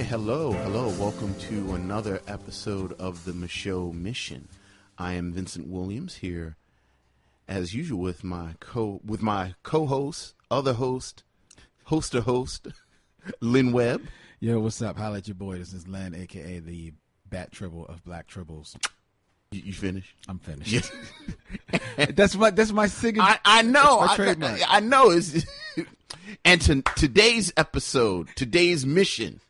right, hello, hello. Welcome to another episode of the Micheaux Mission. I am Vincent Williams here, as usual, with my co with my co-host, other host, host to host, Len Webb. Yo, what's up? Holla at your boy. This is Len, aka the Bat Tribble of Black Tribbles. You, you finished? I'm finished. that's my that's my signature. I, I know. I, trademark. I, I know. It's, and to, today's episode, today's mission,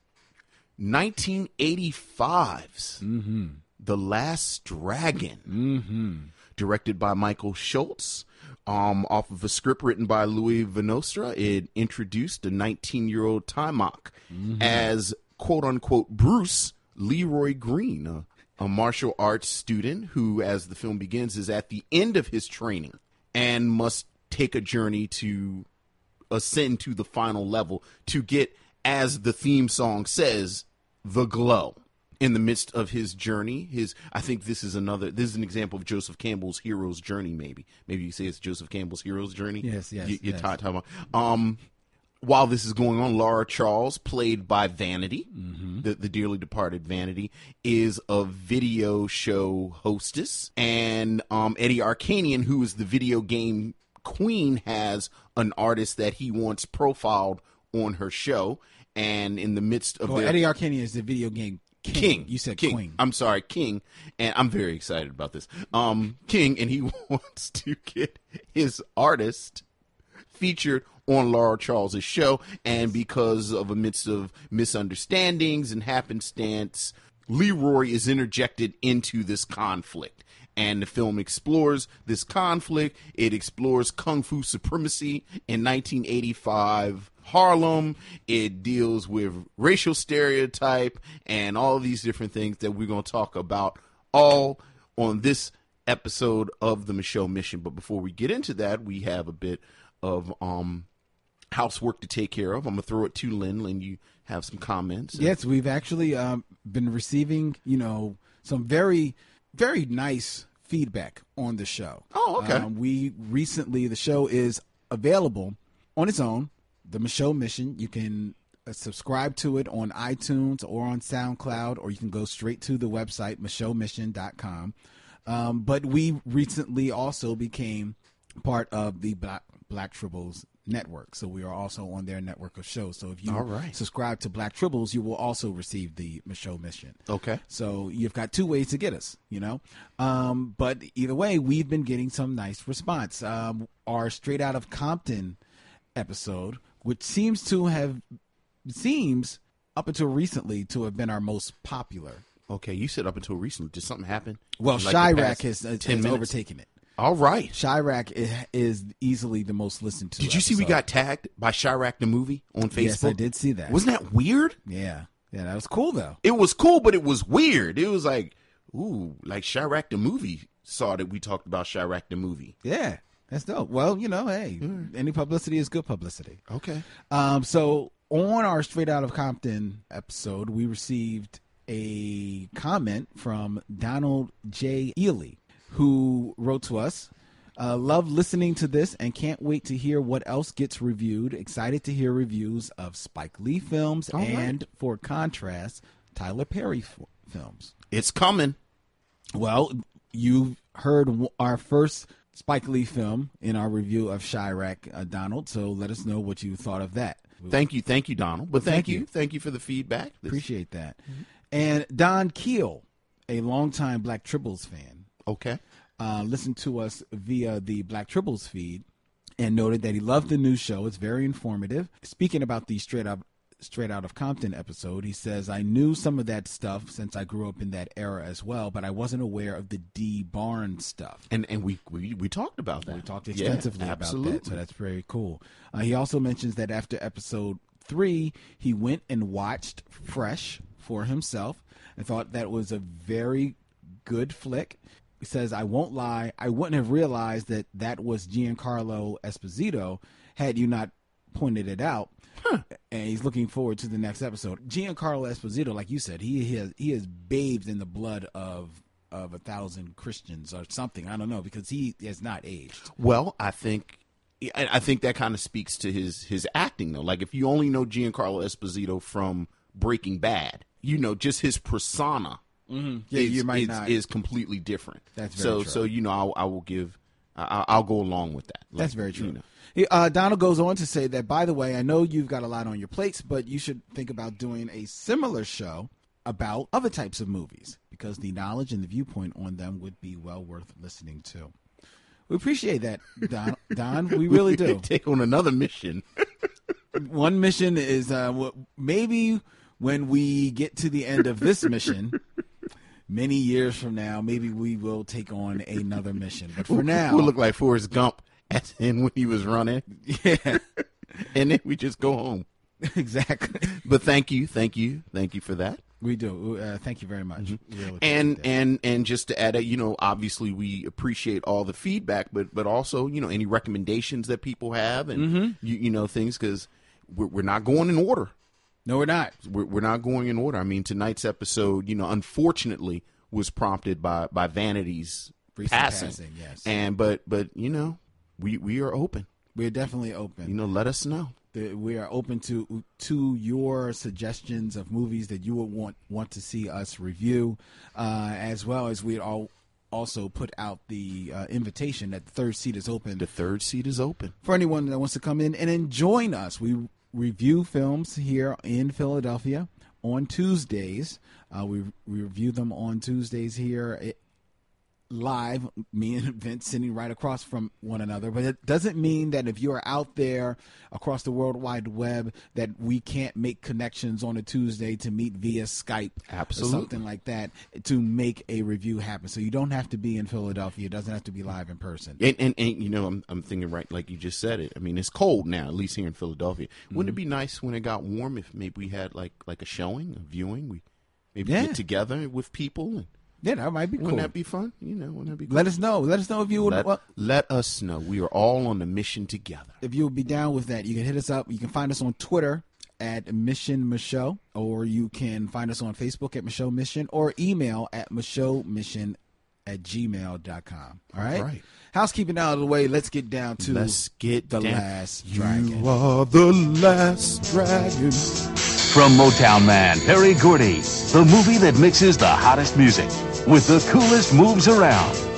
1985's Mm-hmm. The Last Dragon, directed by Michael Schultz. Um, off of a script written by Louis Venosta, it introduced a 19 year old Taimak as quote unquote Bruce Leroy Green, a, a martial arts student who, as the film begins, is at the end of his training and must take a journey to ascend to the final level to get, as the theme song says, the glow. In the midst of his journey, his I think this is another this is an example of Joseph Campbell's hero's journey. Maybe maybe you say it's Joseph Campbell's hero's journey. Yes, yes, You, you're yes. ta- talking about. Um, while this is going on, Laura Charles, played by Vanity, Mm-hmm. the, the dearly departed Vanity, is a video show hostess. And um, Eddie Arkadian, who is the video game queen, has an artist that he wants profiled on her show. And in the midst of well, their Eddie Arkadian is the video game king. King. You said King. queen. I'm sorry, King. And I'm very excited about this. Um, King, and he wants to get his artist featured on Laura Charles's show. And because of a midst of misunderstandings and happenstance, Leroy is interjected into this conflict. And the film explores this conflict. It explores kung fu supremacy in 1985 Harlem. It deals with racial stereotype and all these different things that we're going to talk about all on this episode of the Micheaux Mission. But before we get into that, we have a bit of um housework to take care of. I'm gonna throw it to Len. Len, you have some comments. Yes, we've actually um, been receiving, you know, some very, very nice feedback on the show. Oh, okay. Um, we recently, the show is available on its own. The Micheaux Mission. You can uh, subscribe to it on iTunes or on SoundCloud, or you can go straight to the website, micheauxmission.com. Um, but we recently also became part of the Black, Black Tribbles network. So we are also on their network of shows. So if you right. subscribe to Black Tribbles, you will also receive the Micheaux Mission. Okay. So you've got two ways to get us, you know. Um, but either way, we've been getting some nice response. Um, our Straight Out of Compton episode, which seems to have seems up until recently to have been our most popular. Okay. You said up until recently, did something happen? Well, Like Chi-Raq has, has 10 overtaken it. All right. Chi-Raq is, is easily the most listened to. Did you see we got tagged by Chi-Raq the movie on Facebook? Yes, I did see that. Wasn't that weird? yeah, yeah, that was cool though. It was cool, but it was weird. It was like, ooh, like Chi-Raq the movie saw that we talked about Chi-Raq the movie. Yeah, that's dope. Well, you know, hey, any publicity is good publicity. Okay. Um, so on our Straight Out of Compton episode, we received a comment from Donald J. Ely, who wrote to us. Uh, love listening to this and can't wait to hear what else gets reviewed. Excited to hear reviews of Spike Lee films All right. and, for contrast, Tyler Perry f- films. It's coming. Well, you heard w- our first Spike Lee film in our review of Chi-Raq uh, Donald, so let us know what you thought of that. Thank you, thank you, Donald. But thank, Thank you. you. thank you for the feedback. This- Appreciate that. And Don Keel, a longtime Black Tribbles fan, Okay. Uh, listened to us via the Black Tribbles feed and noted that he loved the new show. It's very informative. Speaking about the straight up straight out of Compton episode, he says, I knew some of that stuff since I grew up in that era as well, but I wasn't aware of the Dee Barnes stuff. And and we we, we talked about that. We talked Yeah, extensively about that, so that's very cool. Uh, he also mentions that after episode three, he went and watched Fresh for himself and thought that was a very good flick. He says, "I won't lie, I wouldn't have realized that that was Giancarlo Esposito had you not pointed it out." And he's looking forward to the next episode. Giancarlo Esposito, like you said, he has he is bathed in the blood of of a thousand Christians or something. I don't know because he has not aged. Well, I think I think that kind of speaks to his his acting though. Like if you only know Giancarlo Esposito from Breaking Bad. You know, just his persona Yeah, is, you might is, not. is completely different. That's very so true. so you know I, I will give I, I'll go along with that. Like, That's very you true. know. He- Uh, Donald goes on to say that, by the way, I know you've got a lot on your plates, but you should think about doing a similar show about other types of movies because the knowledge and the viewpoint on them would be well worth listening to. We appreciate that, Don. Don, we really do. Take on another mission. One mission is uh, maybe when we get to the end of this mission, many years from now, maybe we will take on another mission. But for now, we'll look like Forrest Gump as in when he was running, yeah, and then we just go home. exactly. But thank you, thank you, thank you for that. We do. Uh, thank you very much. Mm-hmm. and and and just to add, a, you know, obviously we appreciate all the feedback, but but also you know any recommendations that people have, and Mm-hmm. you you know things because we're we're not going in order. No, we're not. We're we're not going in order. I mean, tonight's episode, you know, unfortunately was prompted by by Vanity's Recent passing. passing, yes. and but but you know we we are open. We're definitely open. You know, let us know. The- we are open to to your suggestions of movies that you would want want to see us review, uh, as well as we all also put out the uh, invitation that the third seat is open The third seat is open. for anyone that wants to come in and then join us. We review films here in Philadelphia on Tuesdays. Uh, we, we review them on Tuesdays here eh, live, me and Vince sitting right across from one another. But it doesn't mean that if you are out there across the World Wide Web that we can't make connections on a Tuesday to meet via Skype Absolutely. or something like that to make a review happen. So you don't have to be in Philadelphia. It doesn't have to be live in person. And, and and you know, I'm I'm thinking right like you just said it. I mean, it's cold now, at least here in Philadelphia. Wouldn't it be Mm-hmm. nice when it got warm if maybe we had like like a showing, a viewing? We maybe Yeah. get together with people. And, Yeah, that might be cool. Wouldn't that be fun? You know, wouldn't that be cool? Let us know. Let us know if you would. let, well, let us know. We are all on the mission together. if you would be down with that, you can hit us up. You can find us on Twitter at Mission Micheaux, or you can find us on Facebook at Micheaux Mission, or email at Micheaux Mission at gmail.com. All right? All right. Housekeeping out of the way, let's get down to Let's get the down. last dragon. You are the last dragon. From Motown man Berry Gordy, the movie that mixes the hottest music with the coolest moves around.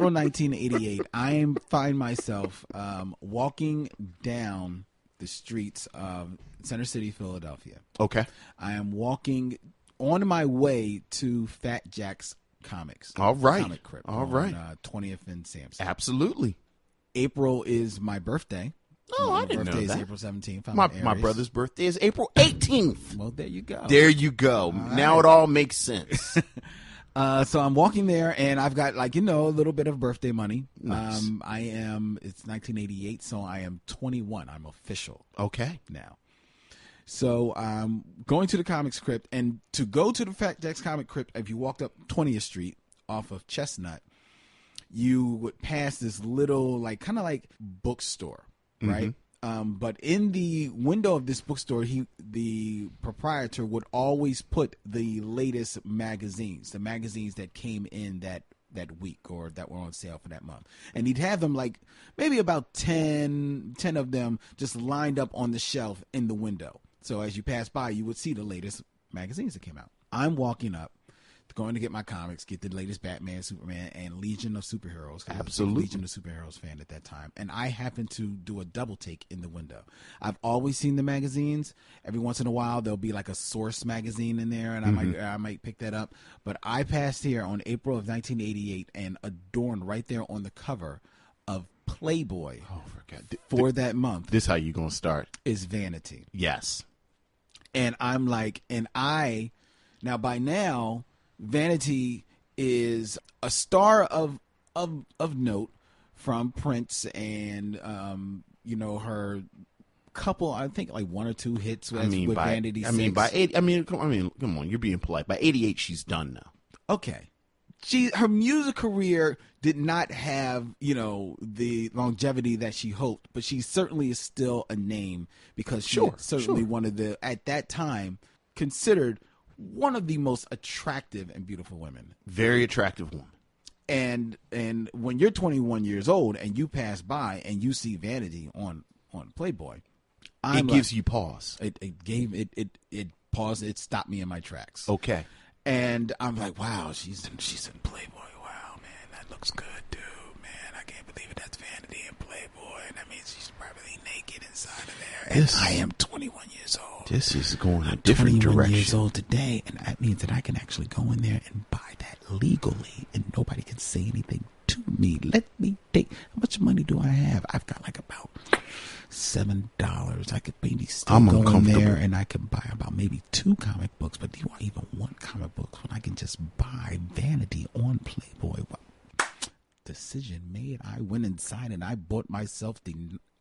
April 1988, I am find myself um, walking down the streets of Center City, Philadelphia. Okay. I am walking on my way to Fat Jack's Comics. All right. Comic Crypt. All on, right. Uh, 20th and Sansom. Absolutely. April is my birthday. Oh, I didn't know birthday is that. April 17th. I'm My my brother's birthday is April 18th. Well, there you go. There you go. now it all makes sense. Uh, so I'm walking there, and I've got like you know a little bit of birthday money. Nice. Um, I am. It's 1988, so I am 21. I'm official okay. now. So um, going to the comic script, and to go to the Fat Jack's comic crypt, if you walked up 20th Street off of Chestnut, you would pass this little like kind of like bookstore, right? Um, but in the window of this bookstore, he the proprietor would always put the latest magazines, the magazines that came in that that week or that were on sale for that month. And he'd have them like maybe about 10, 10 of them just lined up on the shelf in the window. So as you pass by, you would see the latest magazines that came out. I'm walking up, going to get my comics, get the latest Batman, Superman, and Legion of Superheroes. 'cause I was a Absolutely. Legion of Superheroes fan at that time. And I happened to do a double take in the window. I've always seen the magazines. Every once in a while, there'll be like a Source magazine in there, and I might mm-hmm. I might pick that up. But I passed here on April of 1988, and adorned right there on the cover of Playboy Oh, for God. Th- for that month This is how you gonna start? is Vanity Yes. and I'm like, and I now by now, Vanity is a star of of of note from Prince and um, you know her couple I think like one or two hits with, I mean with by Vanity I mean by eight. I mean come, I mean come on. You're being polite. By 88, she's done now. okay. She her music career did not have, you know, the longevity that she hoped, but she certainly is still a name because she Sure, certainly sure. one of the at that time considered one of the most attractive and beautiful women. Very attractive woman. And and when you're 21 years old and you pass by and you see Vanity on on Playboy, I'm it like- gives you pause. it, it gave it it it paused it stopped me in my tracks. Okay. And I'm like, wow, she's in, she's in Playboy. Wow, man, that looks good, dude. Man, I can't believe it. That's Vanity in Playboy, and that means she's probably naked inside of there. And This- I am 21 years old. This is going a different 21 direction. years old today, and that means that I can actually go in there and buy that legally, and nobody can say anything to me. Let me take. How much money do I have? I've got like about seven dollars. I could maybe still I'm go in there and I could buy about maybe two comic books. But do you even want comic books when I can just buy Vanity on Playboy? Well, decision made. I went inside and I bought myself the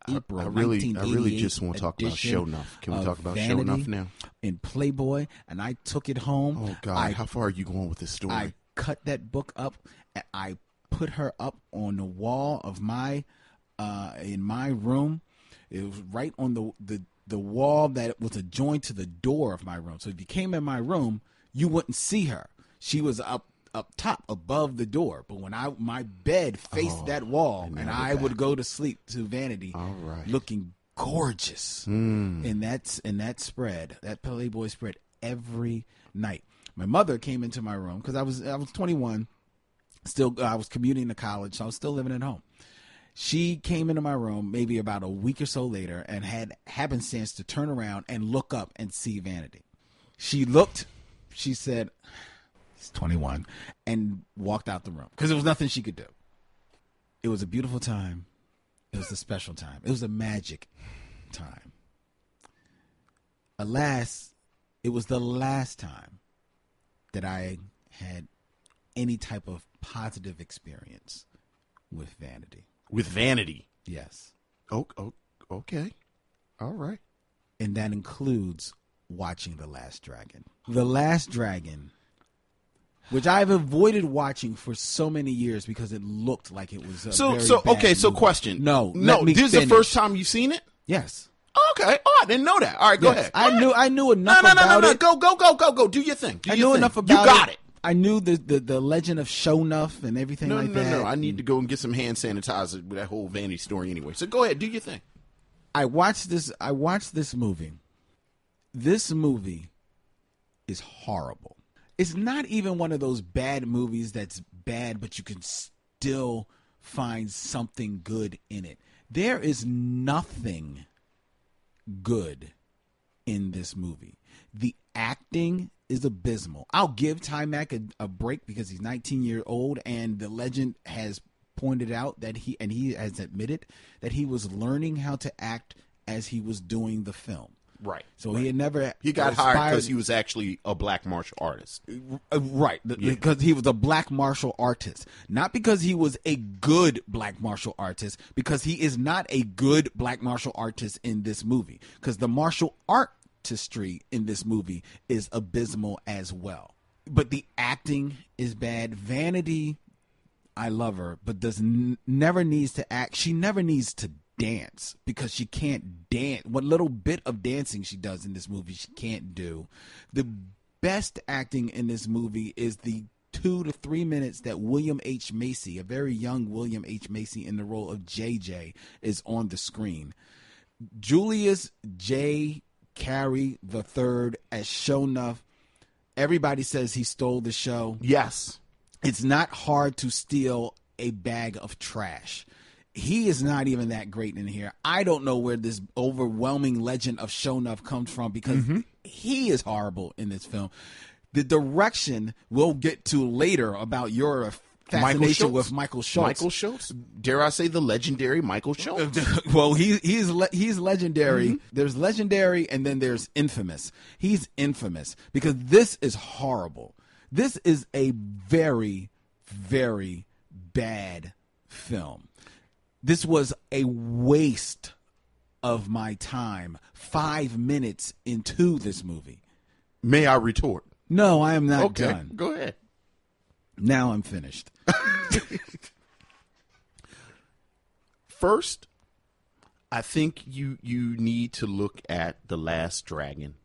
April I really, I really 1988 just want to talk about Shonuff. Can we talk about Shonuff now? in Playboy, and I took it home. Oh God, I, how far are you going with this story? I cut that book up, and I put her up on the wall of my uh, in my room. It was right on the the the wall that was adjoined to the door of my room. So if you came in my room, you wouldn't see her. She was up up top above the door. But when I my bed faced Oh, that wall, and and I we're would go to sleep to Vanity, All right. Looking gorgeous in that in that spread, that Playboy spread every night. My mother came into my room because I was I was 21, still I was commuting to college, so I was still living at home. She came into my room maybe about a week or so later and had happenstance to turn around and look up and see Vanity. She looked, she said, "He's 21," and walked out the room because there was nothing she could do. It was a beautiful time. It was a special time. It was a magic time. Alas, it was the last time that I had any type of positive experience with vanity. with vanity. Yes. Oh, oh, okay. All right. And that includes watching The Last Dragon. The Last Dragon, which I've avoided watching for so many years because it looked like it was a So, so okay. So, movie. question. No, no. This is the first time you've seen it. Yes. Oh, okay. Oh, I didn't know that. All right, go Yes. ahead. I knew. I knew No, enough no, no, no, about no. it. Go, go, go, go, go. Do your thing. Do I your knew thing. enough about it. You got it. I knew the, the, the legend of Shonuff and everything No, like no, that. no. I need to go and get some hand sanitizer with that whole vanity story anyway. So go ahead, do your thing. I watched this. I watched this movie. This movie is horrible. It's not even one of those bad movies that's bad, but you can still find something good in it. There is nothing good in this movie. The acting is abysmal. I'll give Taimak a, a break because he's 19 years old, and the legend has pointed out that he and he has admitted that he was learning how to act as he was doing the film. Right. So he had never He got hired because he was actually a black martial artist. Uh, right, th- because he was a black martial artist, not because he was a good black martial artist, because he is not a good black martial artist in this movie. Because the martial artistry in this movie is abysmal as well. But the acting is bad. Vanity, I love her, but does n- never needs to act. She never needs to dance because she can't dance. What little bit of dancing she does in this movie, she can't do. The best acting in this movie is the two to three minutes that William H. Macy, a very young William H. Macy in the role of JJ, is on the screen. Julius J. Carry the third as Shonuff. Everybody says he stole the show Yes. it's not hard to steal a bag of trash. He is not even that great in here. I don't know where this overwhelming legend of Shonuff comes from because Mm-hmm. he is horrible in this film. The direction we'll get to later about your fascination Schultz? with Michael Schultz. Michael Schultz. Dare I say the legendary Michael Schultz? well, he he's le- he's legendary. Mm-hmm. There's legendary, and then there's infamous. He's infamous because this is horrible. This is a very, very bad film. This was a waste of my time. Five minutes into this movie. May I retort? No, I am not Okay. done. Go ahead. Now I'm finished. First, I think you you need to look at The Last Dragon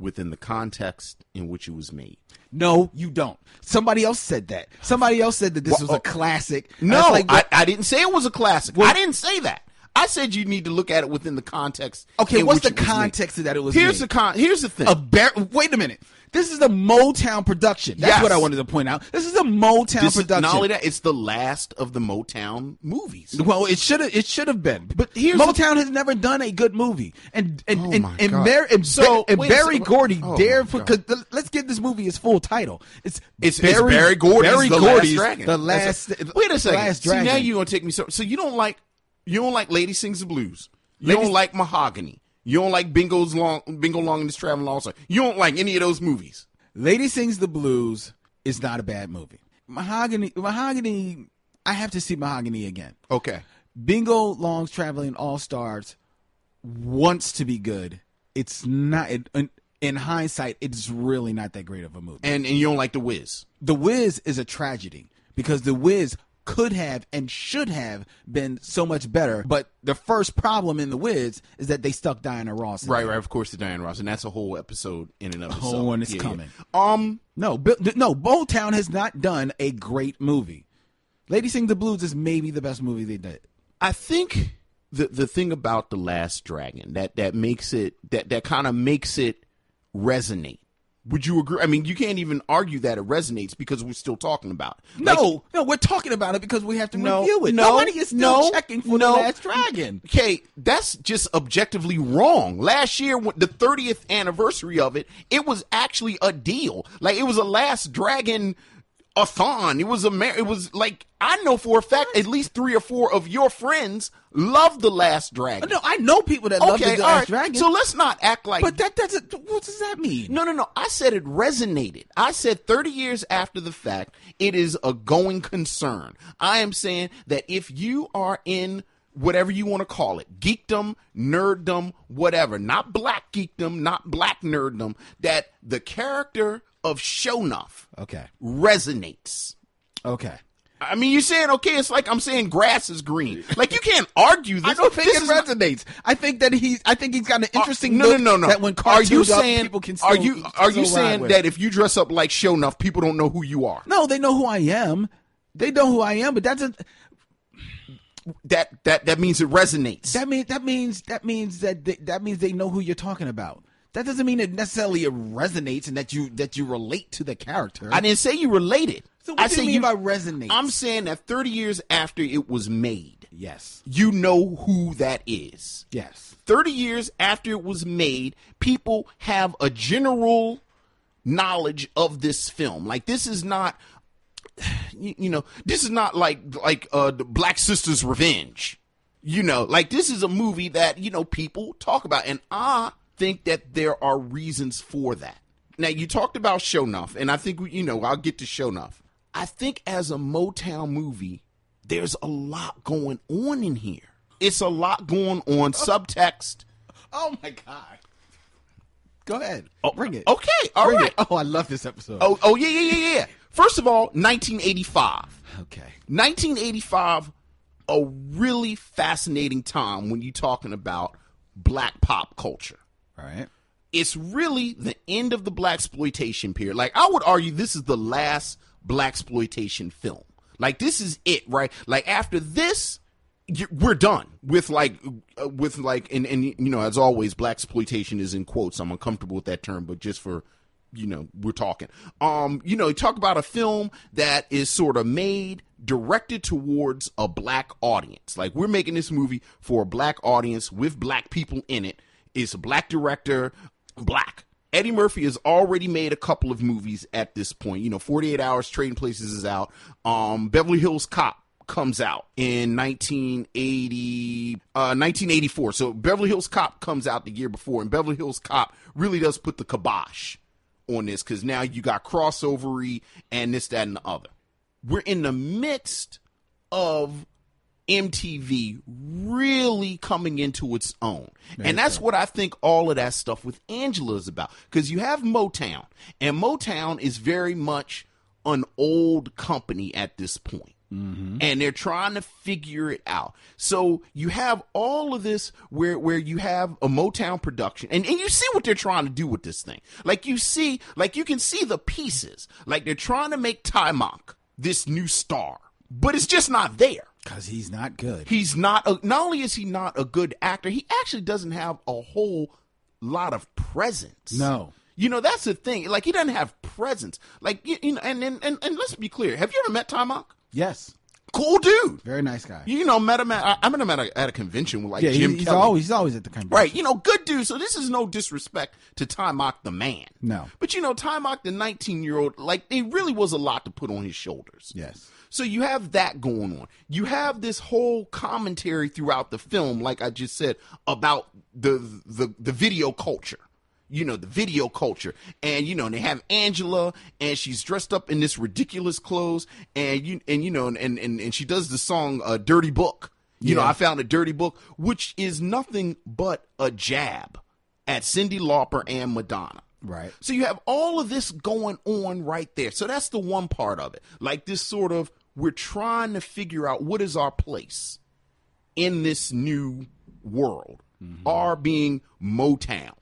within the context in which it was made. No, you don't. Somebody else said that. Somebody else said that this Well, was a oh, classic. No, like I, I didn't say it was a classic. I didn't say that. I said you need to look at it within the context. Okay, what's the made. context of that it was Here's made? the con. Here's the thing. a bar- wait a minute. This is a Motown production. That's Yes. what I wanted to point out. This is a Motown This is- production. not only that, it's the last of the Motown movies. well, it should have. It should have been. But here's Motown has never done a good movie, and and Oh and, and. Bar- and, So, and Barry second. Gordy Oh for because let's give this movie its full title. It's It's it's Berry Gordy's Barry The Gordy's Last Dragon. The last. a- wait a second. Last See now you're gonna take me so. So you don't like you don't like Lady Sings the Blues. You don't like Mahogany. You don't like Bingo's long Bingo Long and his Traveling Also. You don't like any of those movies. Lady Sings the Blues is not a bad movie. Mahogany. Mahogany. I have to see Mahogany again. Okay. Bingo Long's Traveling All Stars wants to be good. It's not. It, in, in hindsight, it's really not that great of a movie. And and you don't like The Wiz. The Wiz is a tragedy because The Wiz could have and should have been so much better. But the first problem in The Wiz is that they stuck Diana Ross. in Right, there. right. Of course, the Diane Ross, and that's a whole episode in and of itself. Oh, and it's Yeah, yeah. Um, No, Bi- no. Motown has not done a great movie. Lady Sing the Blues is maybe the best movie they did. I think the the thing about the Last Dragon that that makes it that that kind of makes it resonate. Would you agree? I mean, you can't even argue that it resonates because we're still talking about. it. Like, No, no, we're talking about it because we have to No, review it. no, Nobody is still no, checking for no. the Last Dragon. Okay, that's just objectively wrong. Last year, the 30th anniversary of it, it was actually a deal. Like it was a Last Dragon a thon. It was a mar- it was like I know for a fact at least three or four of your friends love the Last Dragon. No, I know people that love the Last right. Dragon. So let's not act like but that doesn't. What does that mean? no, no, no. I said it resonated. I said 30 years after the fact, it is a going concern. I am saying that if you are in whatever you want to call it, geekdom, nerddom, whatever, not black geekdom, not black nerddom, that the character of Shonuff Okay. resonates. Okay. I mean, you're saying, okay, it's like I'm saying grass is green. Like, you can't argue this. I don't think This it is not- resonates. I think that he's. I think he's got an uh, interesting. no, no, look no, no. That when are you cartoons up, people can are you are you saying that if you dress up like Shonuff, people don't know who you are? No, they know who I am. They know who I am, but that's a, That that that means it resonates. that means that means that means that they, that means they know who you're talking about. That doesn't mean it necessarily resonates and that you that you relate to the character. I didn't say you related. So what I do say you mean by resonates? I'm saying that 30 years after it was made, yes, you know who that is. yes. 30 years after it was made, people have a general knowledge of this film. Like this is not you, you know, this is not like like uh the Black Sisters Revenge. You know, like this is a movie that, you know, people talk about and I think that there are reasons for that. Now you talked about Shonuff, and I think we- you know, I'll get to Shonuff. I think as a Motown movie, there's a lot going on in here. It's a lot going on oh. subtext. Oh my god. Go ahead. Oh, Bring it. Okay, all Bring right. it. Oh, I love this episode. Oh, oh yeah, yeah, yeah, yeah. First of all, 1985. okay. 1985, a really fascinating time when you're talking about black pop culture. It's really the end of the black exploitation period. Like I would argue, this is the last black exploitation film. Like this is it, right? Like after this, we're done with like uh, with like and and you know as always, black exploitation is in quotes. I'm uncomfortable with that term, but just for you know we're talking um you know talk about a film that is sort of made directed towards a black audience like we're making this movie for a black audience with black people in it it's a black director black. Eddie murphy has already made a couple of movies at this point. You know 48 hours trading places is out. Um beverly hills cop comes out in 1980 uh 1984 so beverly hills cop comes out the year before and beverly hills cop really does put the kibosh on this because now you got crossovery and this, that, and the other. We're in the midst of MTV really coming into its own. and that's what I think all of that stuff with Angela is about. Because you have Motown, and Motown is very much an old company at this point. And they're trying to figure it out. So you have all of this where where you have a Motown production, and, and you see what they're trying to do with this thing. Like you see, like you can see the pieces. Like they're trying to make Taimak this new star, but it's just not there. Because he's not good. He's not. A, not only is he not a good actor, he actually doesn't have a whole lot of presence. No. You know that's the thing. Like he doesn't have presence. Like you, you know, and, and and and let's be clear. Have you ever met Taimak? yes. Cool dude. Very nice guy. You know, met him at I, I met him at a, at a convention with like yeah, Jim he- he's Kelly. always he's always at the convention. Right, you know, good dude. So this is no disrespect to Ty the man. No. But you know, Ty the 19 year old, like, it really was a lot to put on his shoulders. Yes. So you have that going on. You have this whole commentary throughout the film, like I just said, about the the, the video culture. You know, the video culture. And you know, and they have Angela and she's dressed up in this ridiculous clothes and you and you know, and and, and she does the song uh, Dirty Book. You know, I found a dirty book, which is nothing but a jab at Cyndi Lauper and Madonna. Right. So you have all of this going on right there. So that's the one part of it. Like this sort of we're trying to figure out what is our place in this new world. Our being Motown.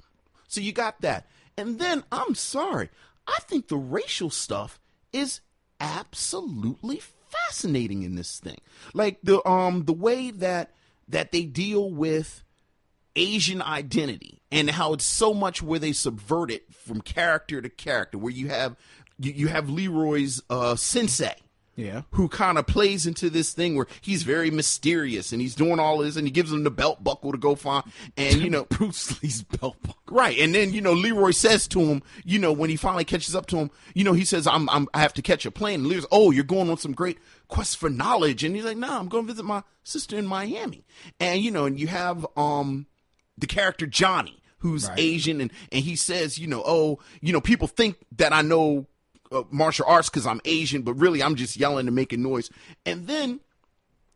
So you got that. And then I'm sorry, I think the racial stuff is absolutely fascinating in this thing. Like the um the way that that they deal with Asian identity and how it's so much where they subvert it from character to character, where you have you, you have Leroy's uh, sensei. Yeah. Who kind of plays into this thing where he's very mysterious and he's doing all this and he gives him the belt buckle to go find and you know Bruce Lee's belt buckle. Right, and then you know Leroy says to him, you know, when he finally catches up to him, you know, he says, "I'm, I'm, I have to catch a plane." And Leroy's, "Oh, you're going on some great quest for knowledge," and he's like, "No, I'm going to visit my sister in Miami." And you know, and you have um the character Johnny, who's Right. Asian, and and he says, you know, oh, you know, people think that I know uh, martial arts because I'm Asian, but really I'm just yelling and making noise. And then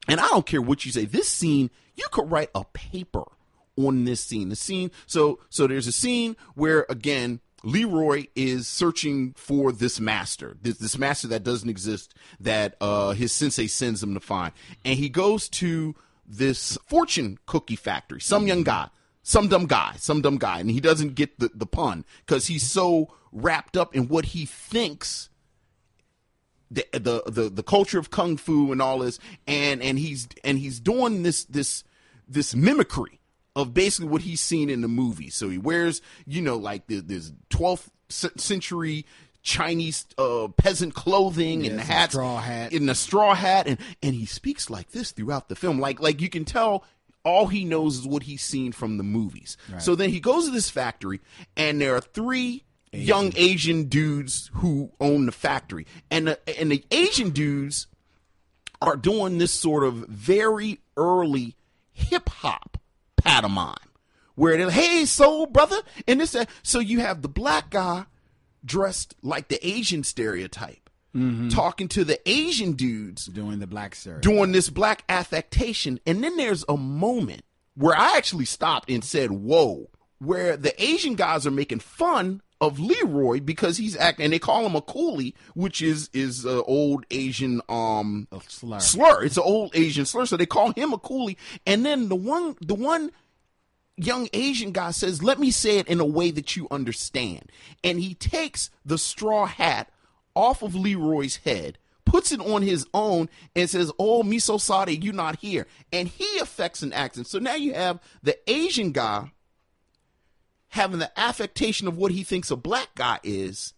and I don't care what you say. This scene, you could write a paper on this scene. The scene. So so there's a scene where again Leroy is searching for this master, this, this master that doesn't exist, that uh, his sensei sends him to find, and he goes to this fortune cookie factory. Some young guy, some dumb guy, some dumb guy, and he doesn't get the, the pun because he's so wrapped up in what he thinks the, the the the culture of kung fu and all this and and he's and he's doing this this this mimicry of basically what he's seen in the movie so he wears you know like the, this 12th century Chinese uh, peasant clothing and the Yes, hats, straw hat. in a straw hat, and and he speaks like this throughout the film. Like like you can tell all he knows is what he's seen from the movies. So then he goes to this factory, and there are three young Asian dudes who own the factory, and the, and the Asian dudes are doing this sort of very early hip hop pantomime, where they're hey soul brother, and this that. so you have the black guy dressed like the Asian stereotype, mm-hmm. talking to the Asian dudes doing the black doing this black affectation. And then there's a moment where I actually stopped and said, Whoa, where the Asian guys are making fun of Leroy because he's acting and they call him a coolie, which is is uh, old Asian um slur. slur. It's an old Asian slur. So they call him a coolie. And then the one the one young Asian guy says, Let me say it in a way that you understand. And he takes the straw hat off of Leroy's head, puts it on his own, and says, Oh, me so sorry, you not here. And he affects an accent. So now you have the Asian guy having the affectation of what he thinks a black guy is,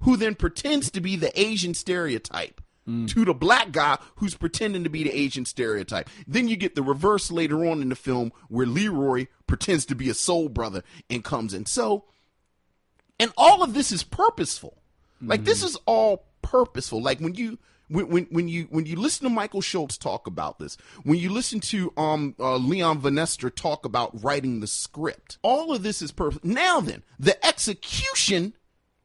who then pretends to be the Asian stereotype. Mm. To the black guy who's pretending to be the Asian stereotype. Then you get the reverse later on in the film where Leroy pretends to be a soul brother and comes in. So, and all of this is purposeful. Like this mm-hmm. is all purposeful. Like when you when, when when you when you listen to Michael Schultz talk about this, when you listen to um uh, Leon Venosta talk about writing the script, all of this is perfect. Now then, the execution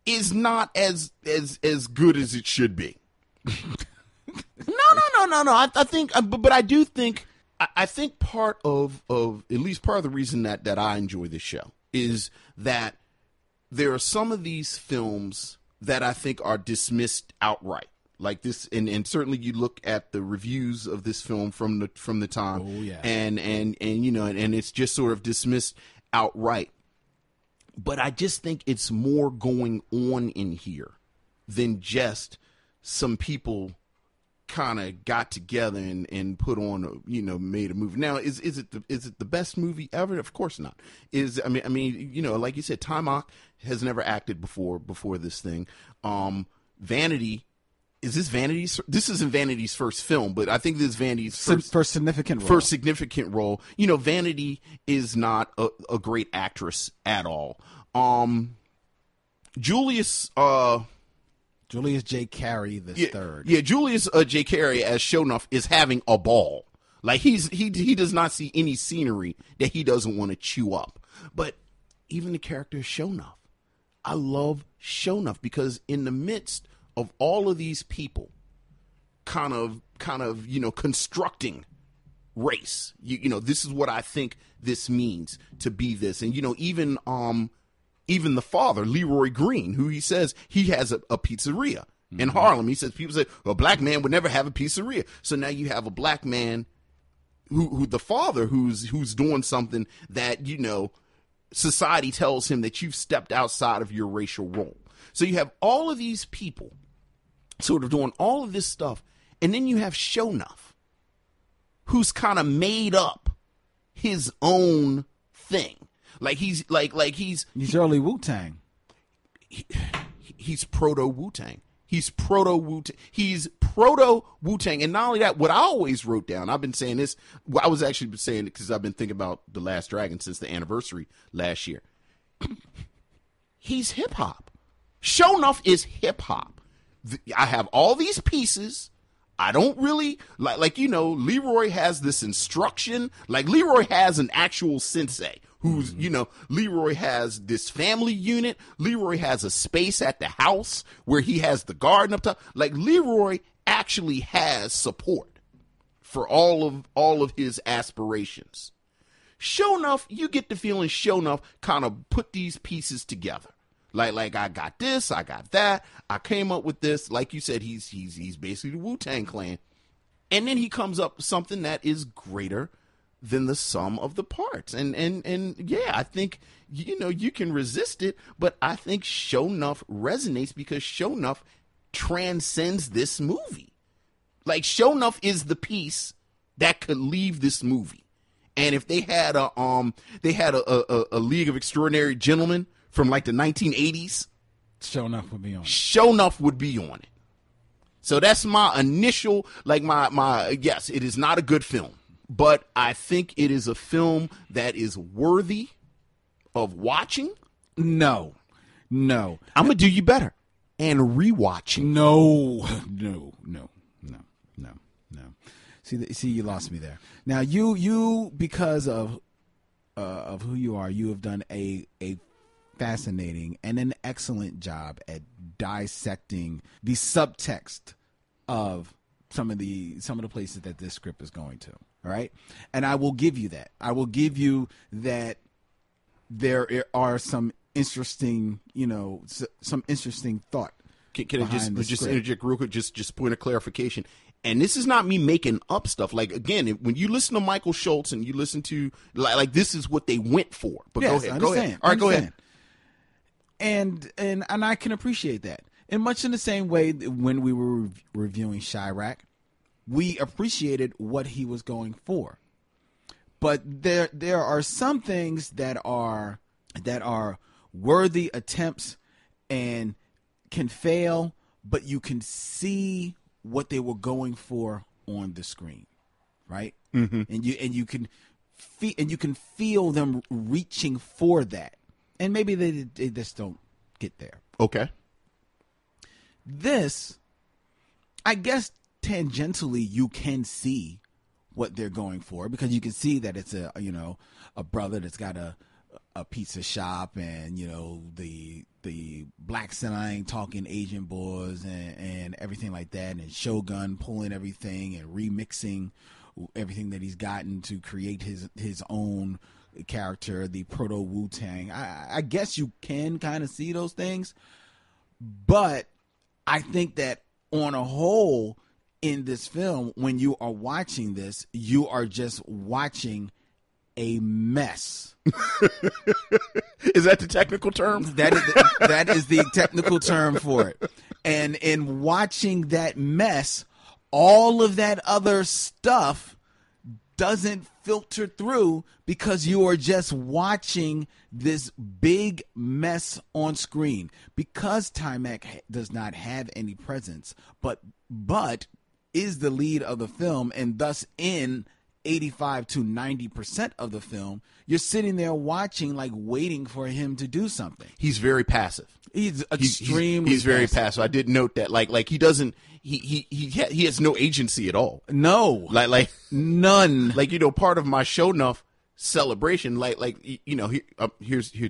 is not as as as good as it should be. No, no, no, no, no. I, I think, uh, but, but I do think, I, I think part of of at least part of the reason that that I enjoy this show is that there are some of these films that I think are dismissed outright. Like this, and, and certainly you look at the reviews of this film from the from the time, Oh, yeah. and and and you know, and, and it's just sort of dismissed outright. But I just think it's more going on in here than just some people kind of got together and, and put on a, you know made a movie. Now is is it the, is it the best movie ever? Of course not. Is I mean I mean you know like you said, Taimak has never acted before before this thing. Um, Vanity. Is this Vanity's? This isn't Vanity's first film, but I think this is Vanity's Sim- first significant role. first significant role. You know, Vanity is not a, a great actress at all. Um, Julius, uh, Julius J. Carry the yeah, third. yeah, Julius uh, J. Carey as Shonuff is having a ball. Like he's he he does not see any scenery that he doesn't want to chew up. But even the character Shonuff, I love Shonuff because in the midst of all of these people, kind of kind of you know constructing race. You, you know, this is what I think this means to be this. And you know, even um even the father, Leroy Green, who he says he has a, a pizzeria in Harlem. He says people say a black man would never have a pizzeria. So now you have a black man who who the father who's who's doing something that, you know, society tells him that you've stepped outside of your racial role. So you have all of these people sort of doing all of this stuff, and then you have Shonuff, who's kind of made up his own thing. Like he's like like he's He's early Wu Tang. he's proto Wu Tang. He's proto Wu Tang. He's proto Wu Tang. And not only that, what I always wrote down, I've been saying this. well, I was actually saying it because I've been thinking about the Last Dragon since the anniversary last year. he's hip hop. Shonuff is hip hop. I have all these pieces. I don't really like like you know Leroy has this instruction. Like Leroy has an actual sensei who's mm-hmm. you know Leroy has this family unit. Leroy has a space at the house where he has the garden up top. Like Leroy actually has support for all of all of his aspirations. Shonuff, you get the feeling Shonuff kind of put these pieces together. Like like I got this, I got that, I came up with this. Like you said, he's he's he's basically the Wu Tang Clan, and then he comes up with something that is greater than the sum of the parts. And and and yeah, I think you know you can resist it, but I think Shonuff resonates because Shonuff transcends this movie. Like Shonuff is the piece that could leave this movie. And if they had a um they had a a, a League of Extraordinary Gentlemen from like the 1980s, Shonuff would be on. it. Shonuff would be on it. So that's my initial like my my yes, it is not a good film, but I think it is a film that is worthy of watching. No, No, I'm gonna do you better and rewatching. no, no, no, no, no, no. See, see, you lost me there. Now, you, you, because of uh, of who you are, you have done a a fascinating and an excellent job at dissecting the subtext of some of the some of the places that this script is going to. All right, and I will give you that. I will give you that. There are some interesting, you know, some interesting thought. Can, can I just just script. interject real quick? Just just point of clarification. And this is not me making up stuff. Like again, if- when you listen to Michael Schultz and you listen to like, like this is what they went for. But Yes, go ahead, go ahead. All right, go ahead. And and and I can appreciate that. And much in the same way when we were rev- reviewing Chi-Raq, we appreciated what he was going for. But there there are some things that are that are worthy attempts and can fail, but you can see what they were going for on the screen, right? Mm-hmm. And you and you can feel and you can feel them reaching for that, and maybe they they just don't get there. Okay. This, I guess, tangentially, you can see what they're going for because you can see that it's a you know a brother that's got a a pizza shop and you know the the black sign talking Asian boys and, and everything like that and Shogun pulling everything and remixing everything that he's gotten to create his his own character the proto Wu Tang I, I guess you can kind of see those things but I think that on a whole, in this film, when you are watching this, you are just watching a mess. Is that the technical term? That is the, that is the technical term for it. And in watching that mess, all of that other stuff doesn't filter through because you are just watching this big mess on screen. Because Taimak does not have any presence, but but is the lead of the film and thus in 85 to 90% of the film, you're sitting there watching like waiting for him to do something. He's very passive. He's He's, he's- he's very passive. passive. I did note that. Like like he doesn't. He he he ha- he has no agency at all. No. Like like none. like you know part of my Shonuff celebration like like you know here, uh, here's here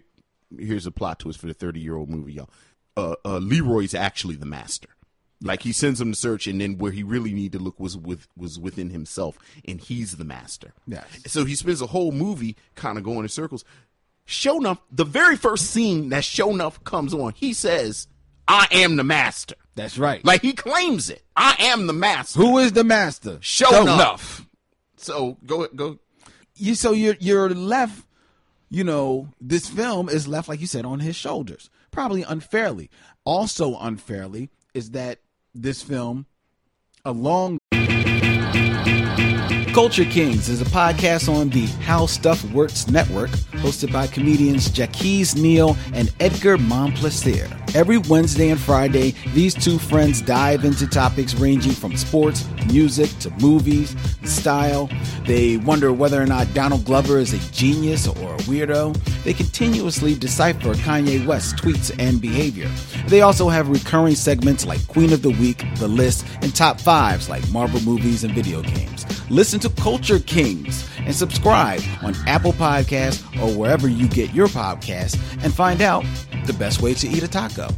here's a plot twist for the 30 year old movie y'all uh, uh leroy's actually the master like he sends him to search and then where he really need to look was with was within himself and he's the master. Yes. so he spends a whole movie kind of going in circles. Shonuff the very first scene that Shonuff comes on he says i am the master. That's right. like he claims it. I am the master. Who is the master? Shonuff so go go. You so you're you're left you know this film is left like you said on his shoulders. Probably unfairly. Also unfairly is that this film along Culture Kings is a podcast on the How Stuff Works network, hosted by comedians Jackie's Neal and Edgar Monplaisir. Every Wednesday and Friday, these two friends dive into topics ranging from sports, music, to movies, style. They wonder whether or not Donald Glover is a genius or a weirdo. They continuously decipher Kanye West's tweets and behavior. They also have recurring segments like Queen of the Week, The List, and Top Fives like Marvel movies and video games. Listen to Culture Kings and subscribe on Apple Podcasts or wherever you get your podcasts and find out the best way to eat a taco.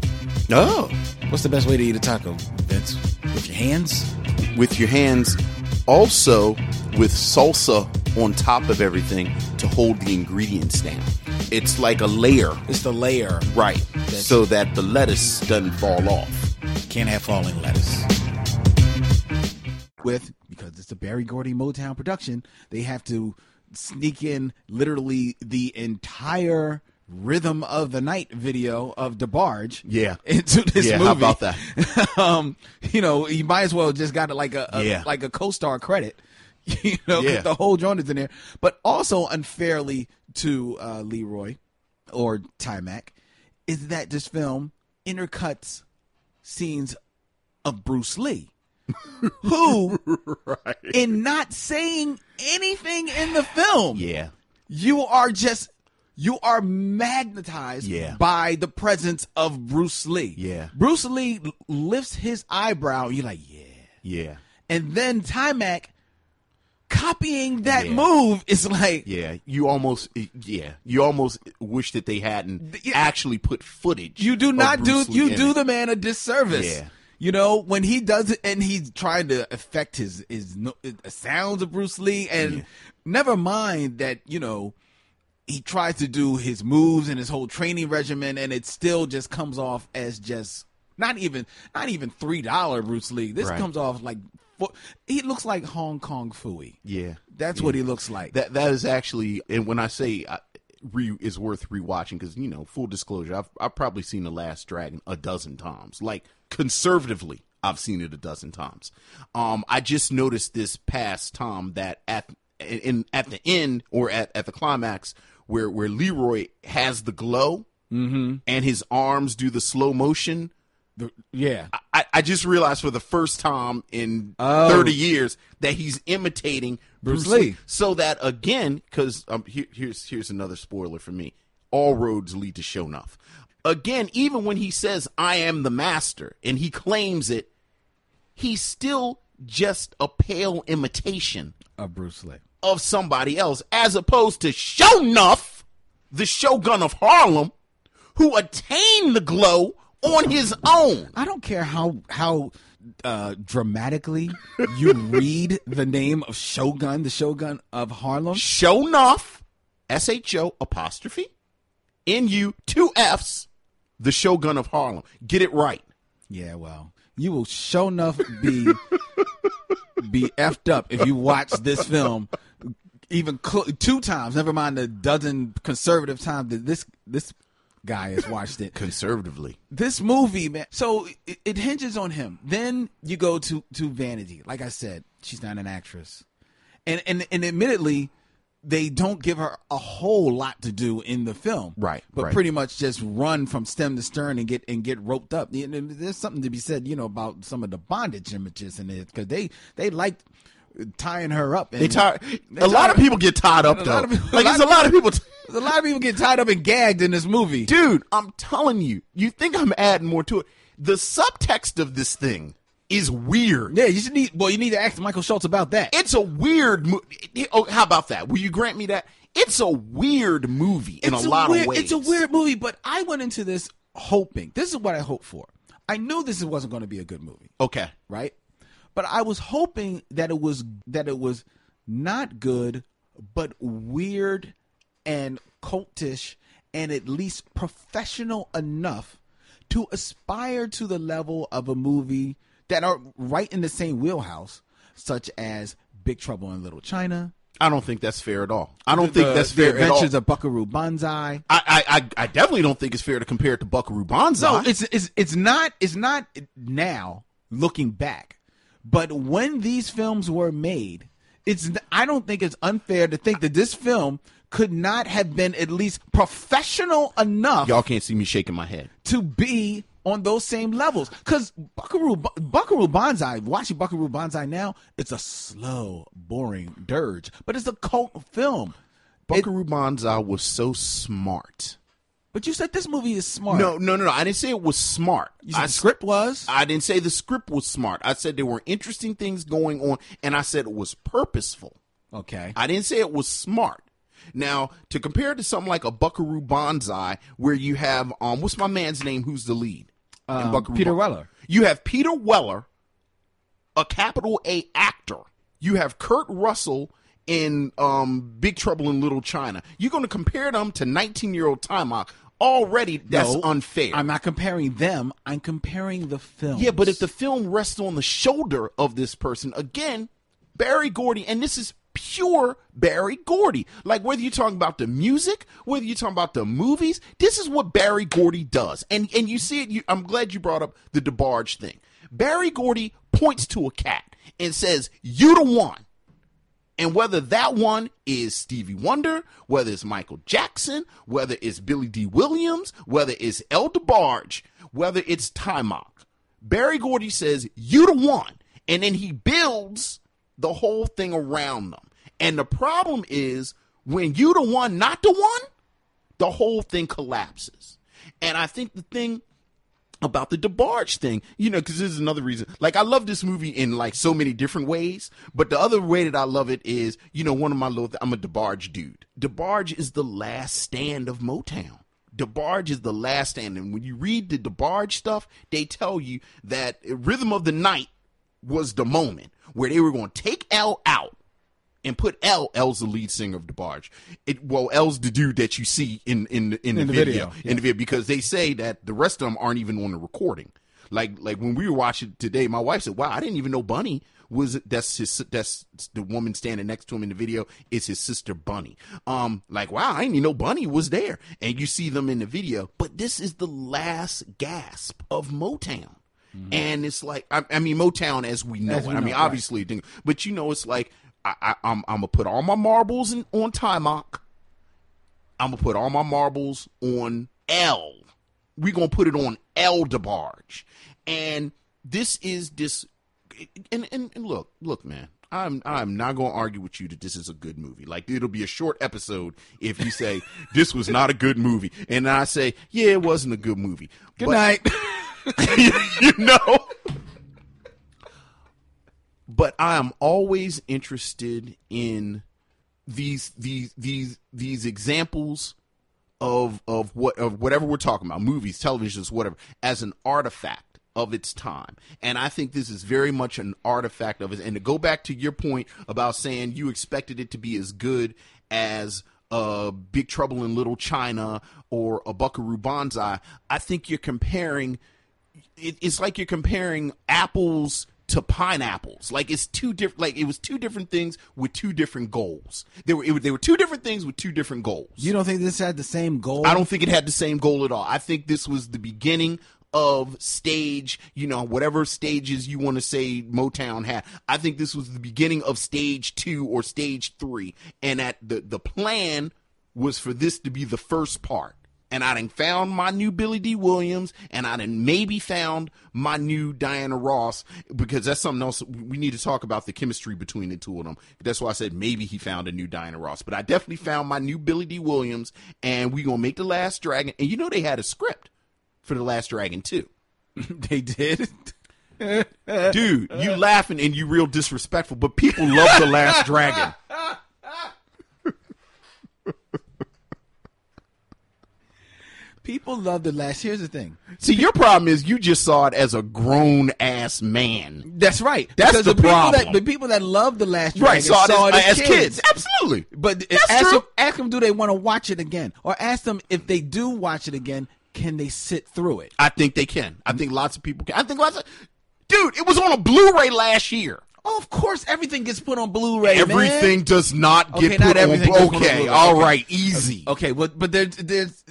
oh What's the best way to eat a taco, Vince? With your hands? with your hands, also with salsa on top of everything to hold the ingredients down. It's like a layer, It's the layer. right? So that the lettuce doesn't fall off. Can't have falling lettuce. With because it's a Berry Gordy Motown production, they have to sneak in literally the entire rhythm of the night video of DeBarge Yeah. into this Yeah, movie. how about that? um, you know, you might as well just got like a, a Yeah. like a co-star credit. You know, Yeah. the whole joint is in there, but also unfairly to uh, Leroy or Taimak is that this film intercuts scenes of Bruce Lee, who, in not saying anything in the film, Yeah. you are just you are magnetized Yeah. by the presence of Bruce Lee. Yeah. Bruce Lee lifts his eyebrow, and you're like, yeah. Yeah. And then Taimak copying that Yeah. move is like, Yeah, you almost yeah, you almost wish that they hadn't Yeah. actually put footage. you do not do Lee you do it. the man a disservice. Yeah. You know when he does it, and he's trying to affect his his no, uh, sounds of Bruce Lee, and Yeah. never mind that you know he tries to do his moves and his whole training regimen, and it still just comes off as just not even not even three dollar Bruce Lee. This Right. comes off like he looks like Hong Kong Phooey. Yeah, That's what he looks like. that that is actually, and when I say uh, re is worth rewatching, because you know, full disclosure, I've I've probably seen The Last Dragon a dozen times. Like conservatively, I've seen it a dozen times. Um, I just noticed this past time that at in at the end or at at the climax where where Leroy has the glow. Mm-hmm. And his arms do the slow motion. The- yeah, I, I just realized for the first time in Oh. 30 years that he's imitating Bruce Bruce, Lee. Lee. So that again, because um, here, here's here's another spoiler for me. All roads lead to Shonuff. Again, even when he says "I am the master" and he claims it, he's still just a pale imitation of Bruce Lee. of somebody else, as opposed to Shonuff, the Shogun of Harlem, who attained the glow on his own. I don't care how how uh, dramatically you read the name of Shogun, the Shogun of Harlem. Shonuff, S H O apostrophe, N U, two F's, the Shogun of Harlem. Get it right. Yeah, well, you will show enough be be effed up if you watch this film even cl- two times. Never mind the dozen conservative times that this this guy has watched it. Conservatively. this movie, man. So it, it hinges on him. Then you go to to Vanity. Like I said, she's not an actress, and and and admittedly, they don't give her a whole lot to do in the film, Right, But right. pretty much just run from stem to stern and get and get roped up. There's something to be said, you know, about some of the bondage images in it because they they liked tying her up. And They tie. they A lot tie- of people get tied up though. people- like a there's a lot of people. a lot of people get tied up and gagged in this movie. Dude, I'm telling you. You think I'm adding more to it? The subtext of this thing is weird. Yeah, you should need. Well, you need to ask Michael Schultz about that. It's a weird. Mo- oh, how about that? Will you grant me that? It's a weird movie in It's a lot weird, of ways. It's a weird movie, but I went into this hoping. This is what I hoped for. I knew this wasn't going to be a good movie, Okay. right? But I was hoping that it was that it was not good, but weird and cultish, and at least professional enough to aspire to the level of a movie that are right in the same wheelhouse, such as Big Trouble in Little China. I don't think that's fair at all. I don't think that's the fair at all. Adventures of Buckaroo Banzai. I, I, I, I definitely don't think it's fair to compare it to Buckaroo Banzai. No, it's it's it's not it's not now looking back, but when these films were made, it's I don't think it's unfair to think that this film could not have been at least professional enough Y'all can't see me shaking my head. to be on those same levels. Because Buckaroo Buckaroo Banzai, watching Buckaroo Banzai now, it's a slow, boring dirge, but it's a cult film. It- Buckaroo Banzai was so smart. But you said this movie is smart. No, no, no, no. I didn't say it was smart. you said I the script was. I didn't say the script was smart. I said there were interesting things going on, and I said it was purposeful. okay. I didn't say it was smart. Now, to compare it to something like a Buckaroo Banzai, where you have um, what's my man's name? Who's the lead? Um, Peter Ban- Weller. You have Peter Weller, a capital A actor. You have Kurt Russell in um, Big Trouble in Little China. You're going to compare them to 19 year old Taimak. Already, that's No, unfair. I'm not comparing them. I'm comparing the film. Yeah, but if the film rests on the shoulder of this person, again, Berry Gordy, and this is pure Berry Gordy. Like whether you're talking about the music, whether you're talking about the movies, this is what Berry Gordy does. And and you see it, you, I'm glad you brought up the DeBarge thing. Berry Gordy points to a cat and says, You the one. And whether that one is Stevie Wonder, whether it's Michael Jackson, whether it's Billy Dee Williams, whether it's El DeBarge, whether it's Taimak, Berry Gordy says, You the one. And then he builds the whole thing around them. And the problem is when you the one, not the one, the whole thing collapses. And I think the thing about the DeBarge thing, you know, because this is another reason. Like, I love this movie in like so many different ways, but the other way that I love it is, you know, one of my little, I'm a DeBarge dude. DeBarge is the last stand of Motown. DeBarge is the last stand. And when you read the DeBarge stuff, they tell you that Rhythm of the Night was the moment where they were going to take El out and put El. El's the lead singer of DeBarge. It well, El's the dude that you see in in in, the, the video, video, in the video because they say that the rest of them aren't even on the recording. Like like when we were watching today, my wife said, "Wow, I didn't even know Bunny was that's his that's the woman standing next to him in the video is his sister Bunny." Um, like wow, I didn't even know Bunny was there, and you see them in the video. But this is the last gasp of Motown. And it's like I, I mean Motown as we know As it. we I mean it, obviously, but you know it's like I, I, I'm I'm gonna put all my marbles in, on Taimak. I'm gonna put all my marbles on El. We're gonna put it on El DeBarge. And this is this and, and, and look, look, man. I'm I'm not gonna argue with you that this is a good movie. Like it'll be a short episode if you say this was not a good movie. And I say, yeah, it wasn't a good movie. Good But- night. you know. But I am always interested in these these these these examples of of what of whatever we're talking about, movies, televisions, whatever, as an artifact of its time. And I think this is very much an artifact of it. And to go back to your point about saying you expected it to be as good as uh, Big Trouble in Little China or a Buckaroo Banzai, I think you're comparing it, it's like you're comparing apples to pineapples. Like it's two different. Like it was two different things with two different goals. They were, it, they were two different things with two different goals. You don't think this had the same goal? I don't think it had the same goal at all. I think this was the beginning of stage, you know, whatever stages you want to say Motown had. I think this was the beginning of stage two or stage three. And at the, the plan was for this to be the first part. And I done found my new Billy Dee Williams, and I done maybe found my new Diana Ross, because that's something else we need to talk about the chemistry between the two of them. That's why I said maybe he found a new Diana Ross. But I definitely found my new Billy Dee Williams, and we gonna make The Last Dragon. And you know they had a script for The Last Dragon too. they did. Dude, you laughing and you real disrespectful, but people love The Last Dragon. People love the last. Here's the thing. See, your problem is you just saw it as a grown ass man. That's right. That's Because the people problem. That, the people that love the last Right, saw, saw it as, as kids. kids. Absolutely. But That's ask true. them, ask them, do they want to watch it again, or ask them if they do watch it again, can they sit through it? I think they can. I think lots of people can. I think lots of dude. It was on a Blu-ray last year. Oh, of course, everything gets put on Blu-ray. man. Everything does not get Okay, put not everything on. gets put on Okay, all Okay. right, easy. Okay, but but there's there's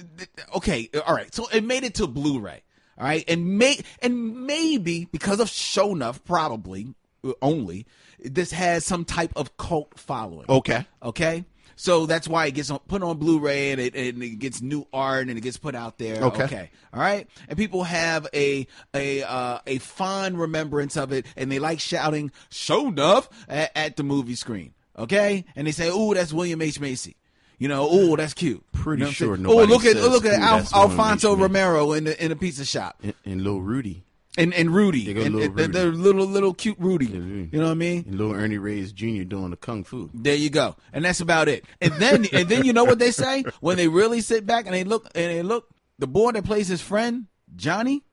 okay, all right. So it made it to Blu-ray, all right, and may and maybe because of Shonuff, probably uh, only this has some type of cult following. Okay. okay. So that's why it gets on, put on Blu-ray and it, and it gets new art and it gets put out there. Okay. all right, and people have a a uh, a fond remembrance of it, and they like shouting "Shonuff" at, at the movie screen. Okay, and they say, "Oh, that's William H Macy." You know, oh, that's cute. Pretty You know sure Oh, look at look at Al- that's William H. Alfonso Romero in the in a pizza shop, And, and little Rudy and and Rudy, and, little Rudy. the little little cute Rudy. Rudy. You know what I mean? and little Ernie Reyes Jr. doing the kung fu. There you go, and that's about it. And then and then you know what they say when they really sit back and they look and they look. The boy that plays his friend Johnny,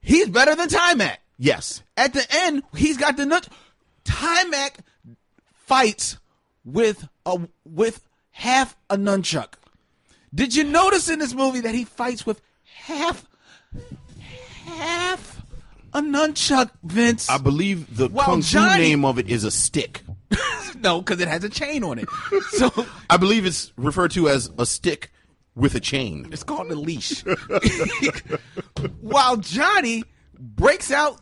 he's better than Taimak. Yes. At the end, he's got the nut. Taimak fights with a with half a nunchuck. Did you notice in this movie that he fights with half half a nunchuck, Vince? I believe the Well, kung fu Johnny- name of it is a stick. no, because it has a chain on it. So I believe it's referred to as a stick with a chain. It's called a leash. While Johnny breaks out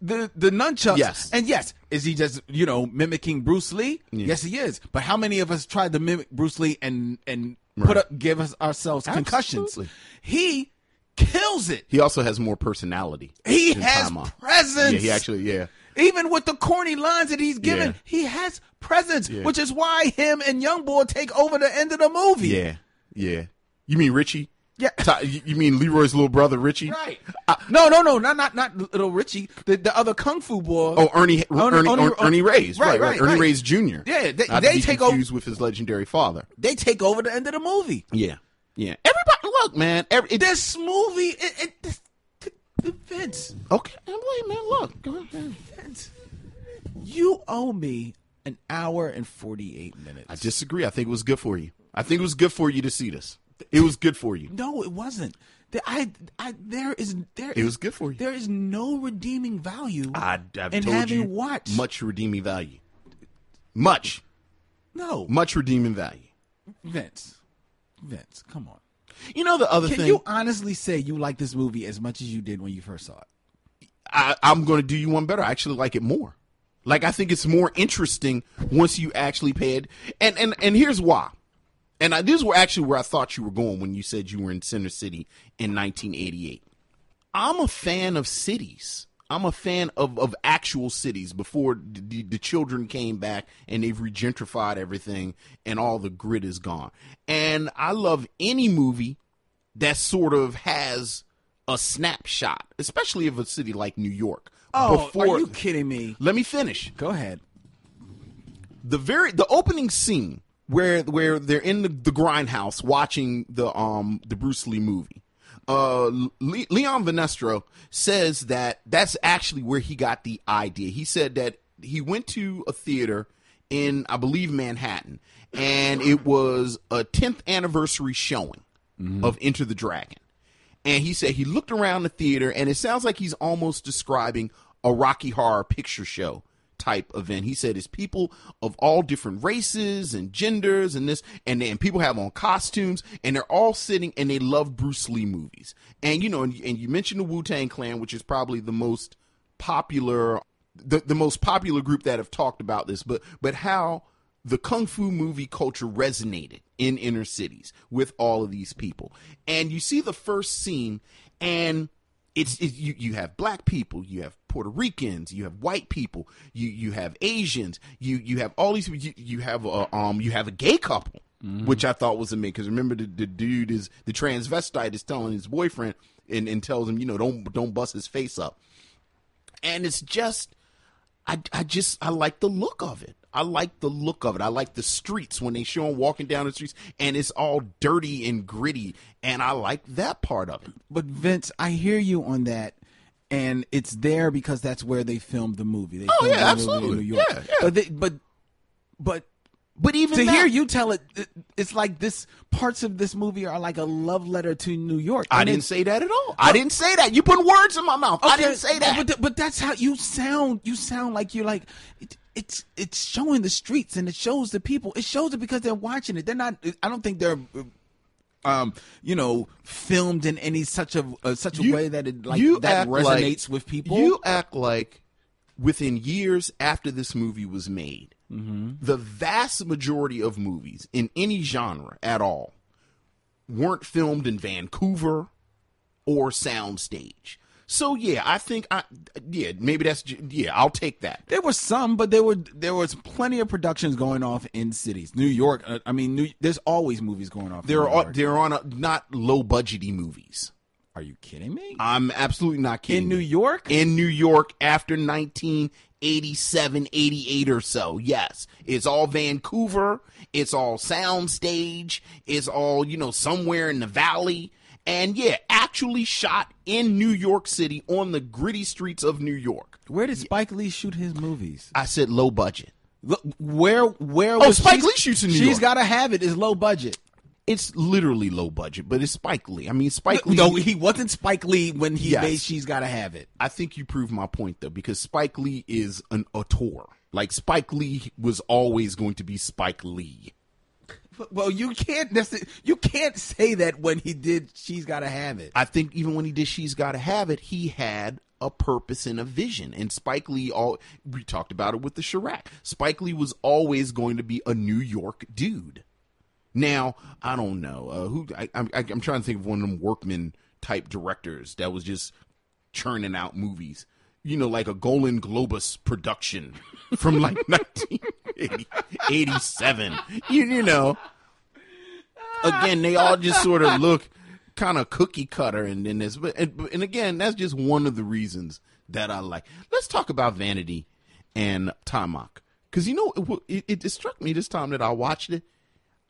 the the nunchucks. Yes. And yes, is he just, you know, mimicking Bruce Lee? Yes, he is. But how many of us tried to mimic Bruce Lee and and put up give us ourselves concussions? Absolutely. He kills it. He also has more personality. He has presence. Yeah, he actually, yeah. Even with the corny lines that he's given, Yeah. he has presence, Yeah. which is why him and Young Boy take over the end of the movie. Yeah, yeah. You mean Richie? Yeah. You mean Leroy's little brother Richie? Right. no, no, no, not not not little Richie. The the other kung fu boy. Oh, Ernie Ernie- Ernie, Ernie- Ernie, right, right, right, right, Ernie. Reyes Jr. Yeah, they- they take over- with his legendary father. they take over the end of the movie. Yeah, yeah. Everybody, look, man. Every, it, This movie, it, it, this, Vince, okay, wait, man. Look, go ahead. Vince, you owe me an hour and forty eight minutes. I disagree. I think it was good for you. I think it was good for you to see this. It was good for you. no, it wasn't. I, I, there is there. It was good for you. There is no redeeming value I, I've in told having you watched. much redeeming value. Much, No, much redeeming value. Vince, Vince, come on. You know the other Can thing. you honestly say you like this movie as much as you did when you first saw it? I, I'm going to do you one better. I actually like it more. Like I think it's more interesting once you actually paid. And and and here's why. And I, this is actually where I thought you were going when you said you were in Center City in 1988. I'm a fan of cities. I'm a fan of, of actual cities before the, the, children came back and they've regentrified everything and all the grit is gone. And I love any movie that sort of has a snapshot, especially of a city like New York. Oh, are you kidding me? Let me finish. Go ahead. The very the opening scene where where they're in the, the grindhouse watching the um the Bruce Lee movie. Uh, Le- Leon Venosta says that that's actually where he got the idea. He said that he went to a theater in I believe Manhattan, and it was a 10th anniversary showing of Enter the Dragon. And he said he looked around the theater, and it sounds like he's almost describing a Rocky Horror Picture Show type event. He said it's people of all different races and genders and this, and then people have on costumes, and they're all sitting and they love Bruce Lee movies. And you know, and, and you mentioned the Wu Tang Clan, which is probably the most popular, the, the most popular group that have talked about this, but but how the kung fu movie culture resonated in inner cities with all of these people. And you see the first scene, and it's it, you you have black people, you have Puerto Ricans, you have white people, you you have Asians, you you have all these you, you have a um you have a gay couple. Which I thought was amazing because remember the, the dude is the transvestite is telling his boyfriend and, and tells him you know don't don't bust his face up, and it's just I, I just I like the look of it. I like the look of it. I like the streets when they show him walking down the streets and it's all dirty and gritty and I like that part of it. But Vince, I hear you on that, and it's there because that's where they filmed the movie. They Oh, filmed yeah, the movie absolutely. in New York. Yeah, yeah. But they, but but But even to that- hear you tell it, it, it's like this parts of this movie are like a love letter to New York. I And didn't say that at all. I didn't say that. You put words in my mouth. I didn't say that. But, but that's how you sound. You sound like you're like it, it's it's showing the streets and it shows the people. It shows it because they're watching it. They're not. I don't think they're. Um, you know, filmed in any such a uh, such a You- way that it like that act like- resonates with people. You act like within years after this movie was made, Mm-hmm. the vast majority of movies in any genre at all weren't filmed in Vancouver or soundstage. So yeah, I think I yeah maybe that's yeah I'll take that. There were some, but there were there was plenty of productions going off in cities. New York. Uh, I mean, New, there's always movies going off. in They're New all, York. they're on a, not low budgety movies. Are you kidding me? I'm absolutely not kidding. in New. York? in New York after 1987, 88 or so. Yes. It's all Vancouver. It's all soundstage. It's all, you know, somewhere in the valley. And yeah, actually shot in New York City on the gritty streets of New York. Where did Spike Lee shoot his movies? I said low budget. Look, where where Oh, was Spike She's- Lee shoots in New She's York. got to have it. Is low budget. It's literally low budget, but it's Spike Lee. I mean, Spike Lee. No, he wasn't Spike Lee when he Yes. made She's Got to Have It. I think you proved my point though, because Spike Lee is an auteur. Like Spike Lee was always going to be Spike Lee. Well, you can't necess- you can't say that when he did She's Got to Have It. I think even when he did She's Gotta Have It, he had a purpose and a vision. And Spike Lee all we talked about it with the Chi-Raq. Spike Lee was always going to be a New York dude. Now, I don't know. Uh, who I, I'm, I, I'm trying to think of one of them workman type directors that was just churning out movies. You know, like a Golan-Globus production from like 1987. You, you know, again, they all just sort of look kind of cookie cutter, and this, but and, and again, that's just one of the reasons that I like. Let's talk about Vanity and Taimak, because you know it, it, it struck me this time that I watched it.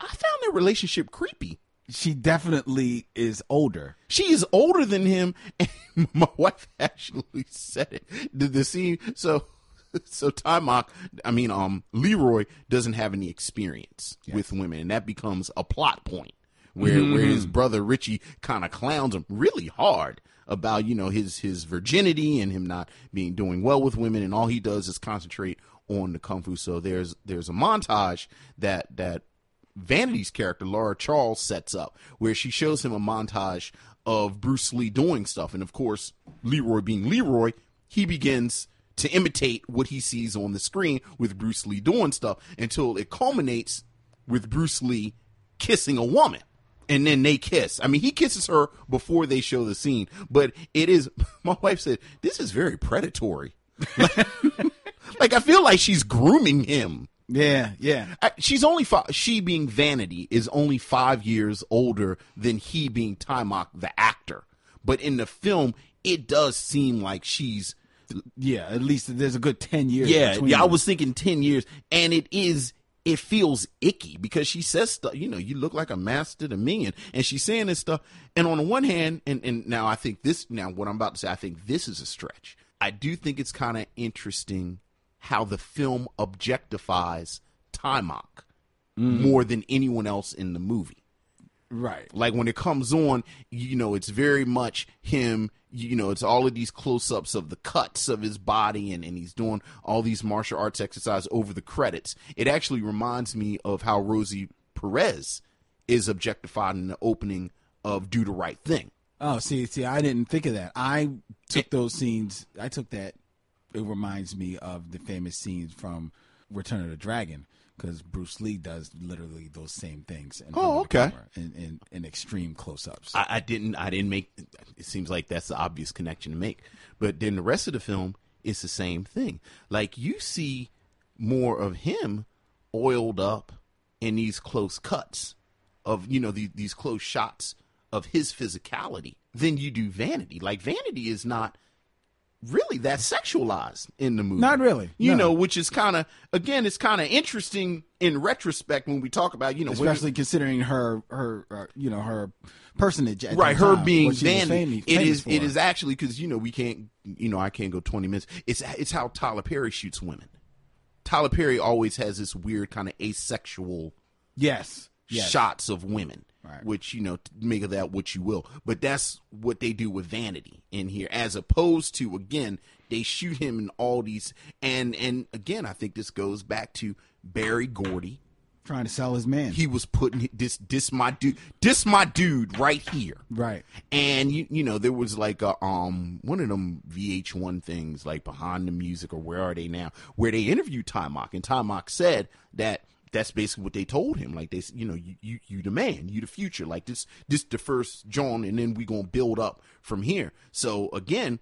I found their relationship creepy. She definitely is older. She is older than him, and my wife actually said it. The, the scene, so so Taimak, I mean, um, Leroy doesn't have any experience with women, and that becomes a plot point where where his brother Richie kind of clowns him really hard about you know his his virginity and him not being doing well with women, and all he does is concentrate on the kung fu. So there's there's a montage that that Vanity's character, Laura Charles, sets up where she shows him a montage of Bruce Lee doing stuff. And of course, Leroy being Leroy, he begins to imitate what he sees on the screen with Bruce Lee doing stuff until it culminates with Bruce Lee kissing a woman. And then they kiss. I mean, he kisses her before they show the scene, but it is, my wife said, this is very predatory. like, I feel like she's grooming him. Yeah, yeah. Uh, she's only five, she being Vanity is only five years older than he being Taimak the actor. But in the film, it does seem like she's Yeah, at least there's a good 10 years. yeah between yeah. I was thinking ten years, and it is it feels icky because she says stuff. You know, you look like a master to me, and and she's saying this stuff. And on the one hand, and and now I think this now what I'm about to say, I think this is a stretch. I do think it's kind of interesting how the film objectifies Taimak mm. more than anyone else in the movie. Right. Like when it comes on, you know, it's very much him. You know, it's all of these close ups of the cuts of his body, and, and he's doing all these martial arts exercises over the credits. It actually reminds me of how Rosie Perez is objectified in the opening of Do the Right Thing. Oh, see, see, I didn't think of that. I took those scenes. I took that. It reminds me of the famous scenes from Return of the Dragon because Bruce Lee does literally those same things. In Oh, okay. In, in, in extreme close-ups. I, I didn't I didn't make it seems like that's the obvious connection to make. But then the rest of the film is the same thing. Like you see more of him oiled up in these close cuts of you know these, these close shots of his physicality than you do vanity. Like vanity is not really that sexualized in the movie. Not really, You no. know, which is kind of again, it's kind of interesting in retrospect when we talk about you know women- Especially considering her, her, uh, you know, her personage. Right her time, being what she was Vanity. fami- it is for. is actually because you know we can't you know I can't go twenty minutes. It's it's how Tyler Perry shoots women. Tyler Perry always has this weird kind of asexual Yes. yes. shots of women, Right. which you know make of that what you will. But that's what they do with Vanity in here, as opposed to again they shoot him in all these and and again I think this goes back to Berry Gordy. Trying to sell his man. He was putting this this my dude this my dude right here. right. And you you know there was like a um one of them VH1 things like behind the music or where are they now where they interviewed Taimak and Taimak said that that's basically what they told him like they you know you you, you the man you the future like this this the first John and then we gonna build up from here so again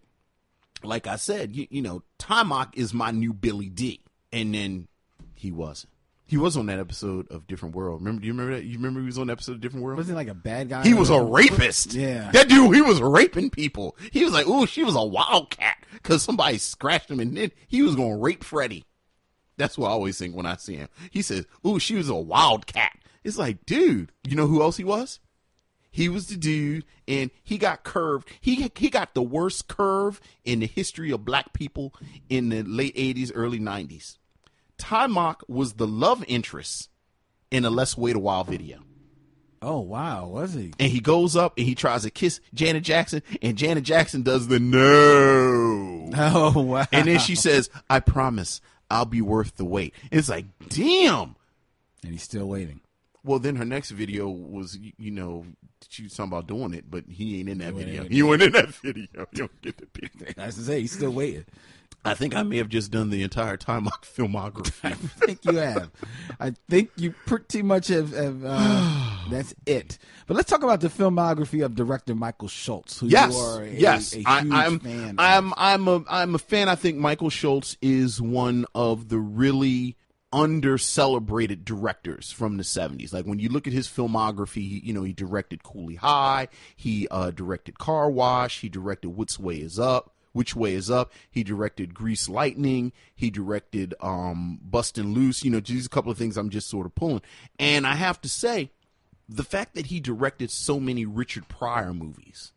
like I said you, you know Taimak is my new Billy Dee and then he wasn't he was on that episode of Different World remember do you remember that you remember he was on the episode of Different World Was he like a bad guy? he was a rapist. Yeah. That dude, he was raping people. He was like, ooh, she was a wildcat because somebody scratched him and then he was going to rape Freddie. That's what I always think when I see him. He says, ooh, she was a wildcat. It's like, dude, you know who else he was? He was the dude, and he got curved. He he got the worst curve in the history of black people in the late '80s, early '90s. Taimak was the love interest in a Let's Wait a While video Oh wow, was he? and he goes up and he tries to kiss Janet Jackson, and Janet Jackson does the no. Oh wow. And then she says, I promise I'll be worth the wait. It's like, damn. and he's still waiting. Well, then her next video was, you, you know, she was talking about doing it, but he ain't in that video. He went in that video. You don't get the picture. As to say, he's still waiting. I think I may have just done the entire time filmography. I think you have. I think you pretty much have. have uh, that's it. But let's talk about the filmography of director Michael Schultz, who Yes, you are a, yes. a huge I, I'm, fan. I'm, I'm a, I'm a fan. I think Michael Schultz is one of the really under celebrated directors from the 70s. Like when you look at his filmography, he, you know, he directed Cooley High, he uh, directed Car Wash, he directed Which Way Is Up, Which Way Is Up, he directed Grease Lightning, he directed um, Bustin' Loose, you know, are a couple of things I'm just sort of pulling. And I have to say, the fact that he directed so many Richard Pryor movies,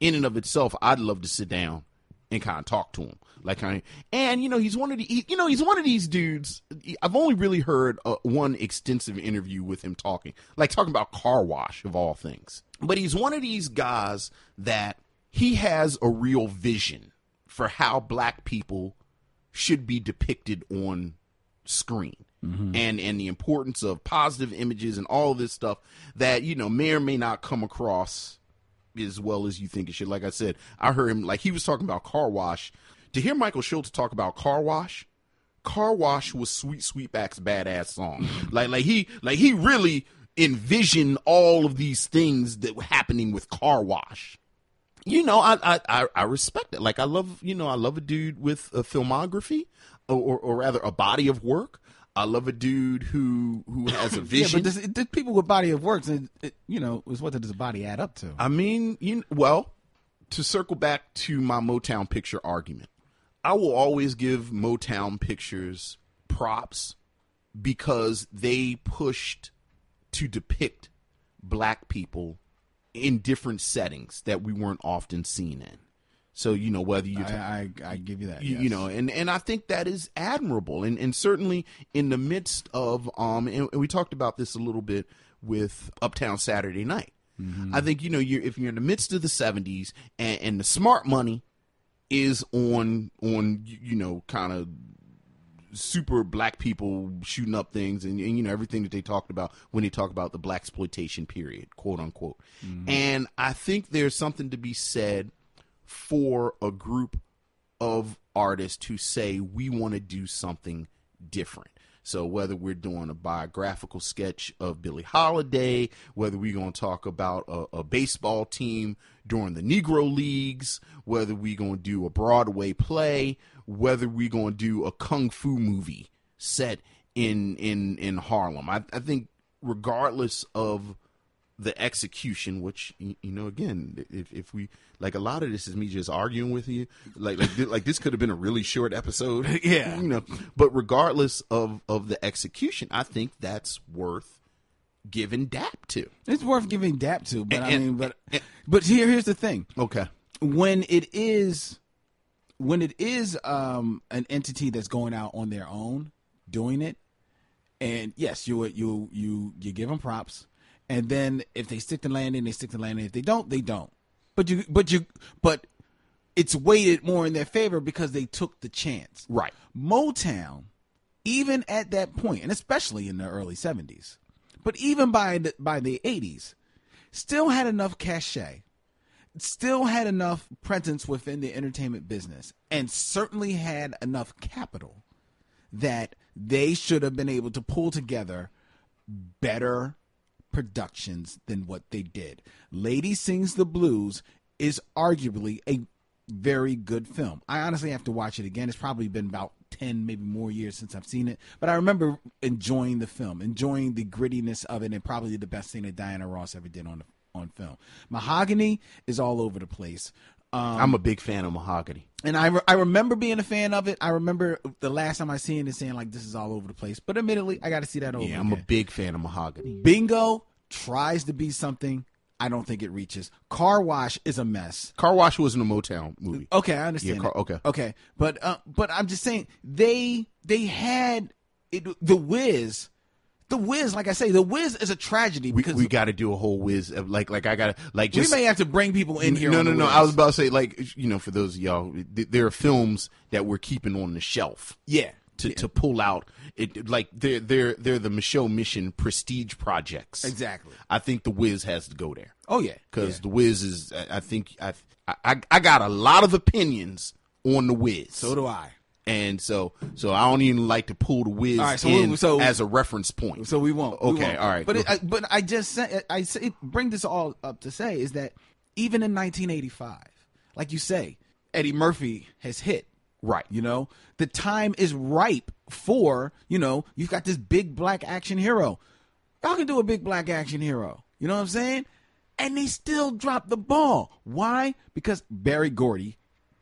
in and of itself, I'd love to sit down and kind of talk to him. Like, kind of, and you know, he's one of the, he, you know, he's one of these dudes. I've only really heard uh, one extensive interview with him talking, like talking about car wash of all things. But he's one of these guys that he has a real vision for how black people should be depicted on screen. Mm-hmm. And and the importance of positive images and all this stuff that you know may or may not come across as well as you think it should. Like I said, I heard him like he was talking about car wash. To hear Michael Schultz talk about car wash, car wash was Sweet Sweetback's badass song. like like he like he really envisioned all of these things that were happening with car wash. You know, I I I, respect it. Like I love you know I love a dude with a filmography, or or, or rather a body of work. I love a dude who who has a vision. Yeah, but this, this people with body of works, and it, you know, is what does the body add up to? I mean, you well, to circle back to my Motown picture argument, I will always give Motown pictures props because they pushed to depict black people in different settings that we weren't often seen in. So you know whether you I, I, I give you that. you, yes. you know and and i think that is admirable and and certainly in the midst of um and, and we talked about this a little bit with uptown saturday night i think you know you're if you're in the midst of the 70s and, and the smart money is on on you know kind of super black people shooting up things and, and you know everything that they talked about when they talk about the black exploitation period quote unquote mm-hmm. and i think there's something to be said for a group of artists who say we want to do something different. So whether we're doing a biographical sketch of Billie Holiday, whether we're going to talk about a, a baseball team during the Negro Leagues, whether we're going to do a Broadway play, whether we're going to do a kung fu movie set in in in Harlem, I, I think regardless of the execution, which you know, again, if if we like a lot of this is me just arguing with you, like like like this could have been a really short episode, Yeah. you know. But regardless of of the execution, I think that's worth giving dap to. It's worth giving dap to, but I mean, but and- but here here's the thing: Okay, when it is when it is um an entity that's going out on their own doing it, and yes, you you you you give them props, and then if they stick to landing, they stick to landing. If they don't, they don't. But you but you but it's weighted more in their favor because they took the chance. right. Motown, even at that point, and especially in the early '70s, but even by the, by the '80s, still had enough cachet, still had enough presence within the entertainment business, and certainly had enough capital that they should have been able to pull together better productions than what they did. Lady Sings the Blues is arguably a very good film. I honestly have to watch it again. It's probably been about 10, maybe more years since I've seen it. But I remember enjoying the film, enjoying the grittiness of it, and probably the best thing that Diana Ross ever did on on film. Mahogany is all over the place. Um, I'm a big fan of Mahogany. and I, re- I remember being a fan of it. I remember the last time I seen it saying like this is all over the place. But admittedly, I got to see that over Yeah, I'm a big fan of Mahogany. Bingo tries to be something. I don't think it reaches. Car Wash is a mess. Car Wash wasn't a Motown movie. Okay, I understand. Yeah, Car- okay. okay, but uh, but I'm just saying they they had it, the Wiz. The Wiz, like I say, the Wiz is a tragedy We, because we got to do a whole whiz of like like I got to like Just, we may have to bring people in here. No, no, no. Wiz. I was about to say, like, you know, for those of y'all, th- there are films that we're keeping on the shelf yeah. to, to pull out. It like they're they're they're the Micheaux Mission prestige projects. Exactly. I think the Wiz has to go there Oh yeah, because yeah. the Wiz is. I, I think I, I I got a lot of opinions on the Wiz. so do I. and so so I don't even like to pull the Wiz All right, so in we- so- as a reference point. So we won't. we Okay, won't. all right. But it, I, but I just I say bring this all up to say is that even in 1985, like you say, Eddie Murphy has hit Right. You know, the time is ripe for, you know, you've got this big black action hero. Y'all can do a big black action hero. You know what I'm saying? And they still drop the ball. Why? Because Berry Gordy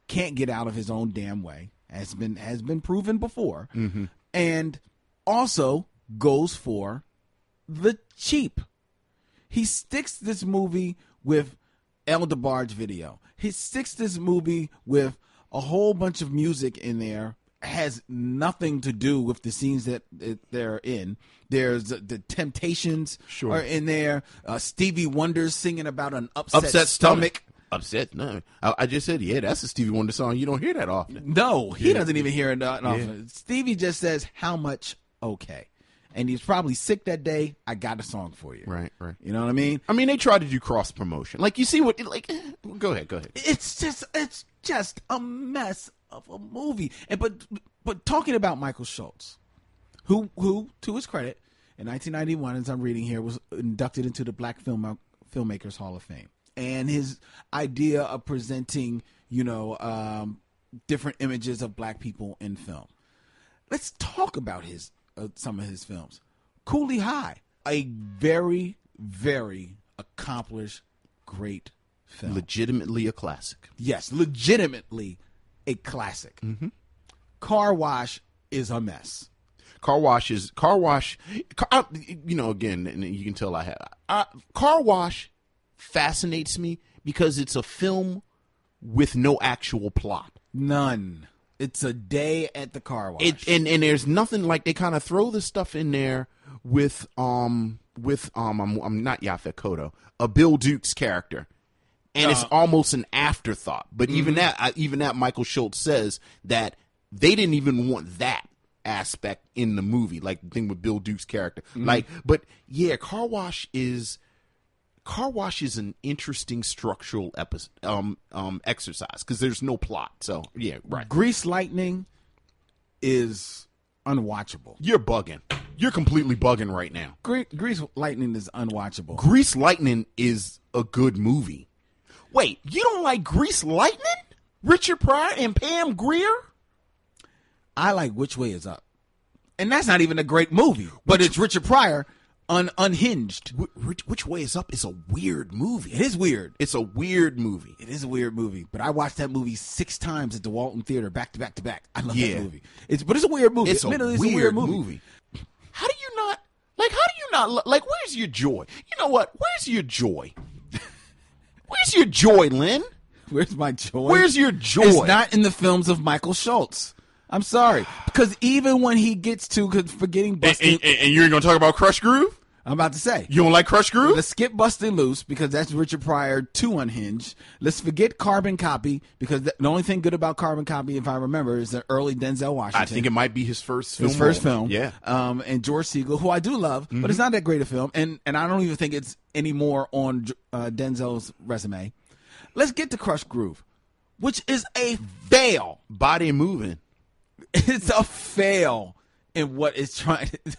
can't get out of his own damn way, has been has been proven before, and also goes for the cheap. He sticks this movie with El DeBarge video. He sticks this movie with a whole bunch of music in there. Has nothing to do with the scenes that, they're in. There's uh, the Temptations Sure. are in there. Uh, Stevie Wonder's singing about an upset, Upset stomach. stomach. Upset? No. I, I just said, yeah, that's a Stevie Wonder song. You don't hear that often. No, he Yeah. doesn't even hear it. uh, no. Yeah. Stevie just says, "How much? Okay," and he's probably sick that day. I got a song for you. Right, right. You know what I mean? I mean, they try to do cross promotion. Like, you see what, like, go ahead, go ahead. It's just, it's just a mess of a movie. And but, but talking about Michael Schultz, who, who, to his credit, in 1991, as I'm reading here, was inducted into the Black Film Filmmakers Hall of Fame, and his idea of presenting, you know, um, different images of black people in film. Let's talk about his uh, some of his films. Cooley High, a very, very accomplished, great film. Legitimately a classic. yes, legitimately a classic. Car Wash is a mess. Car wash is car wash. Car, you know, again, and you can tell I have. I, car wash fascinates me because it's a film with no actual plot. None. It's a day at the car wash. It and and there's nothing like they kind of throw this stuff in there with um with um I'm I'm not Yaphet Kotto, a Bill Duke's character. And it's almost an afterthought. But even that I, even that Michael Schultz says that they didn't even want that aspect in the movie, like the thing with Bill Duke's character. Like but yeah, Car Wash is Car Wash is an interesting structural episode, um, um, exercise because there's no plot. So yeah, right. Grease Lightning is unwatchable. You're bugging. You're completely bugging right now. Gre- Grease Lightning is unwatchable. Grease Lightning is a good movie. Wait, you don't like Grease Lightning? Richard Pryor and Pam Grier? I like Which Way Is Up, and that's not even a great movie, but it's Richard Pryor un- unhinged. Which, which Way Is Up is a weird movie. It is weird. It's a weird movie. It is a weird movie, but I watched that movie six times at the Walton Theater, back to back to back. I love Yeah. that movie. It's but it's a weird movie. It's a, Admittedly, weird, movie. How do you not like? How do you not like? Where's your joy? You know what? Where's your joy? Where's your joy, Len? Where's my joy? Where's your joy? It's not in the films of Michael Schultz. I'm sorry, because even when he gets to 'cause forgetting busting, and you're gonna talk about Krush Groove? I'm about to say. You don't like Krush Groove? Let's skip Busting Loose because that's Richard Pryor too unhinged. Let's forget Carbon Copy because the, only thing good about Carbon Copy, if I remember, is the early Denzel Washington. I think it might be his first film. his first film. Yeah. Mm-hmm. Um, and George Segal, who I do love, but it's not that great a film, and and I don't even think it's any more on uh, Denzel's resume. Let's get to Krush Groove, which is a fail. Body moving. It's a fail in what it's trying. to...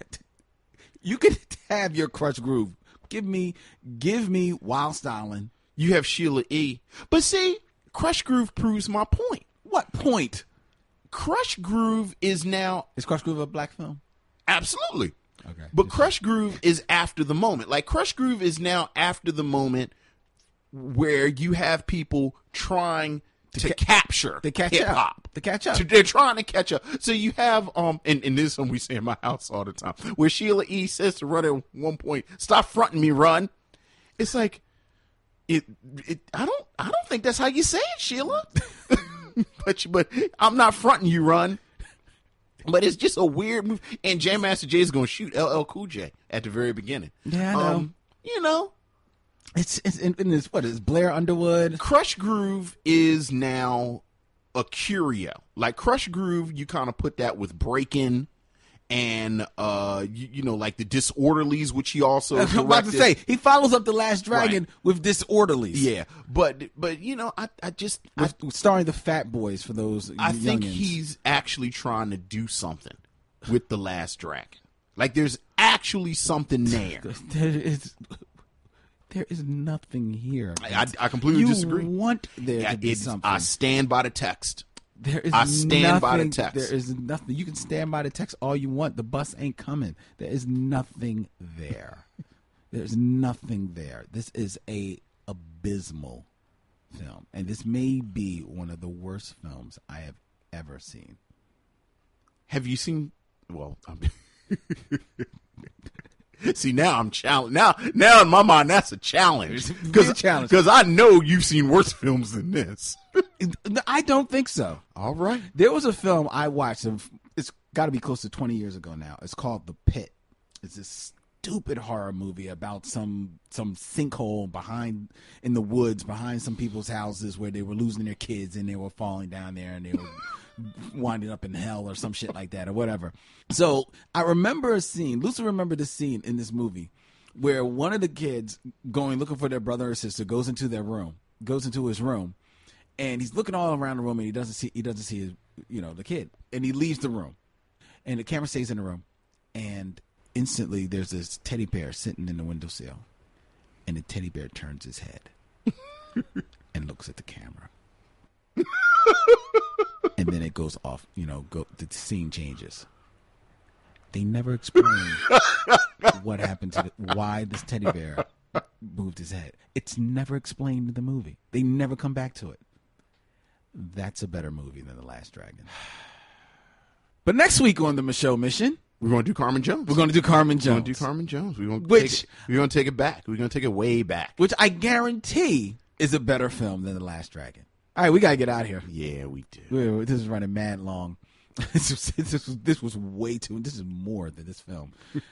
you could have your Krush Groove. Give me, give me Wild Styling. You have Sheila E. But see, Krush Groove proves my point. What point Krush Groove is now is Krush Groove a black film? absolutely. Okay. But Krush Groove is after the moment. Like Krush Groove is now after the moment where you have people trying to, ca- capture to catch hip up. hop. To catch up. So they're trying to catch up. So you have um and, and this is something we say in my house all the time, where Sheila E says to Run at one point, Stop fronting me, run. It's like it it I don't I don't think that's how you say it, Sheila. but you- but I'm not fronting you, run. But it's just a weird move. And Jam Master Jay is gonna shoot LL Cool J at the very beginning. Yeah, I know. Um, you know, It's it's in, in this what is Blair Underwood? Krush Groove is now a curio. Like Krush Groove, you kind of put that with Breakin' and uh you, you know like the Disorderlies, which he also I'm about to say he follows up the Last Dragon Right. with Disorderlies. yeah, but but you know I I just I, with, starring the Fat Boys for those. I think he's actually trying to do something with the Last Dragon. Like there's actually something there. There is nothing here. I, I completely you disagree. want there Yeah, to be something. I stand by the text. There is nothing. I stand by the text. There is nothing. You can stand by the text all you want. The bus ain't coming. There is nothing there. There's nothing there. This is a abysmal film, and this may be one of the worst films I have ever seen. Have you seen? Well, I'm, see now I'm challenged. Now, now in my mind, that's a challenge Be a challenge. because I know you've seen worse films than this. I don't think so. All right. There was a film I watched. of- It's got to be close to 20 years ago now. It's called The Pit. It's this stupid horror movie about some some sinkhole behind in the woods behind some people's houses where they were losing their kids and they were falling down there and they were winding up in hell or some shit like that or whatever. So I remember a scene. Lucy remembered the scene in this movie where one of the kids going looking for their brother or sister goes into their room, goes into his room, and he's looking all around the room and he doesn't see he doesn't see his you know the kid and he leaves the room and the camera stays in the room and instantly there's this teddy bear sitting in the windowsill and the teddy bear turns his head and looks at the camera and then it goes off you know go the scene changes they never explain what happened to the, why this teddy bear moved his head it's never explained in the movie they never come back to it that's a better movie than the last dragon but next week on the Micheaux Mission We're going to do Carmen Jones. we're going to do carmen Jones. We're going to do Carmen Jones. We're going to Which- take it, we're going to take it back. We're going to take it way back. which i guarantee is a better film than the last dragon all right we gotta get out of here Yeah, we do. Wait, this is running mad long. this, was, this, was, this was way too. This is more than this film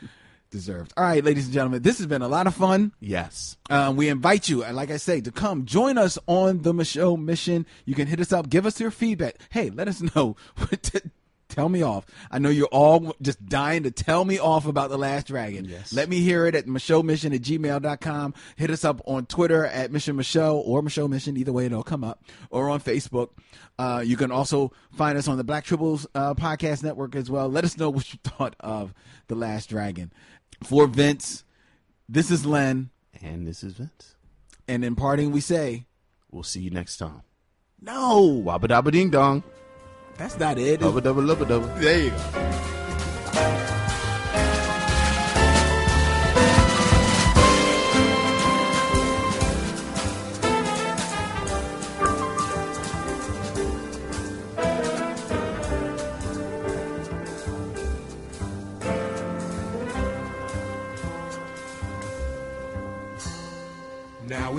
deserved. All right, ladies and gentlemen, this has been a lot of fun. Yes. Um, we invite you, and like I say, to come join us on the Micheaux Mission. You can hit us up, give us your feedback. Hey, let us know. tell me off. I know you're all just dying to tell me off about The Last Dragon. Yes. Let me hear it at Micheaux Mission at gmail.com. Hit us up on Twitter at Mission Micheaux or Micheaux Mission. Either way, it'll come up. Or on Facebook. Uh, you can also find us on the Black Tribbles uh, podcast network as well. Let us know what you thought of The Last Dragon. For Vince, this is Len. And this is Vince. And in parting, we say, We'll see you next time. no, Wabba dabba ding dong. That's not it. Dubba double, lubba dubba. There you go.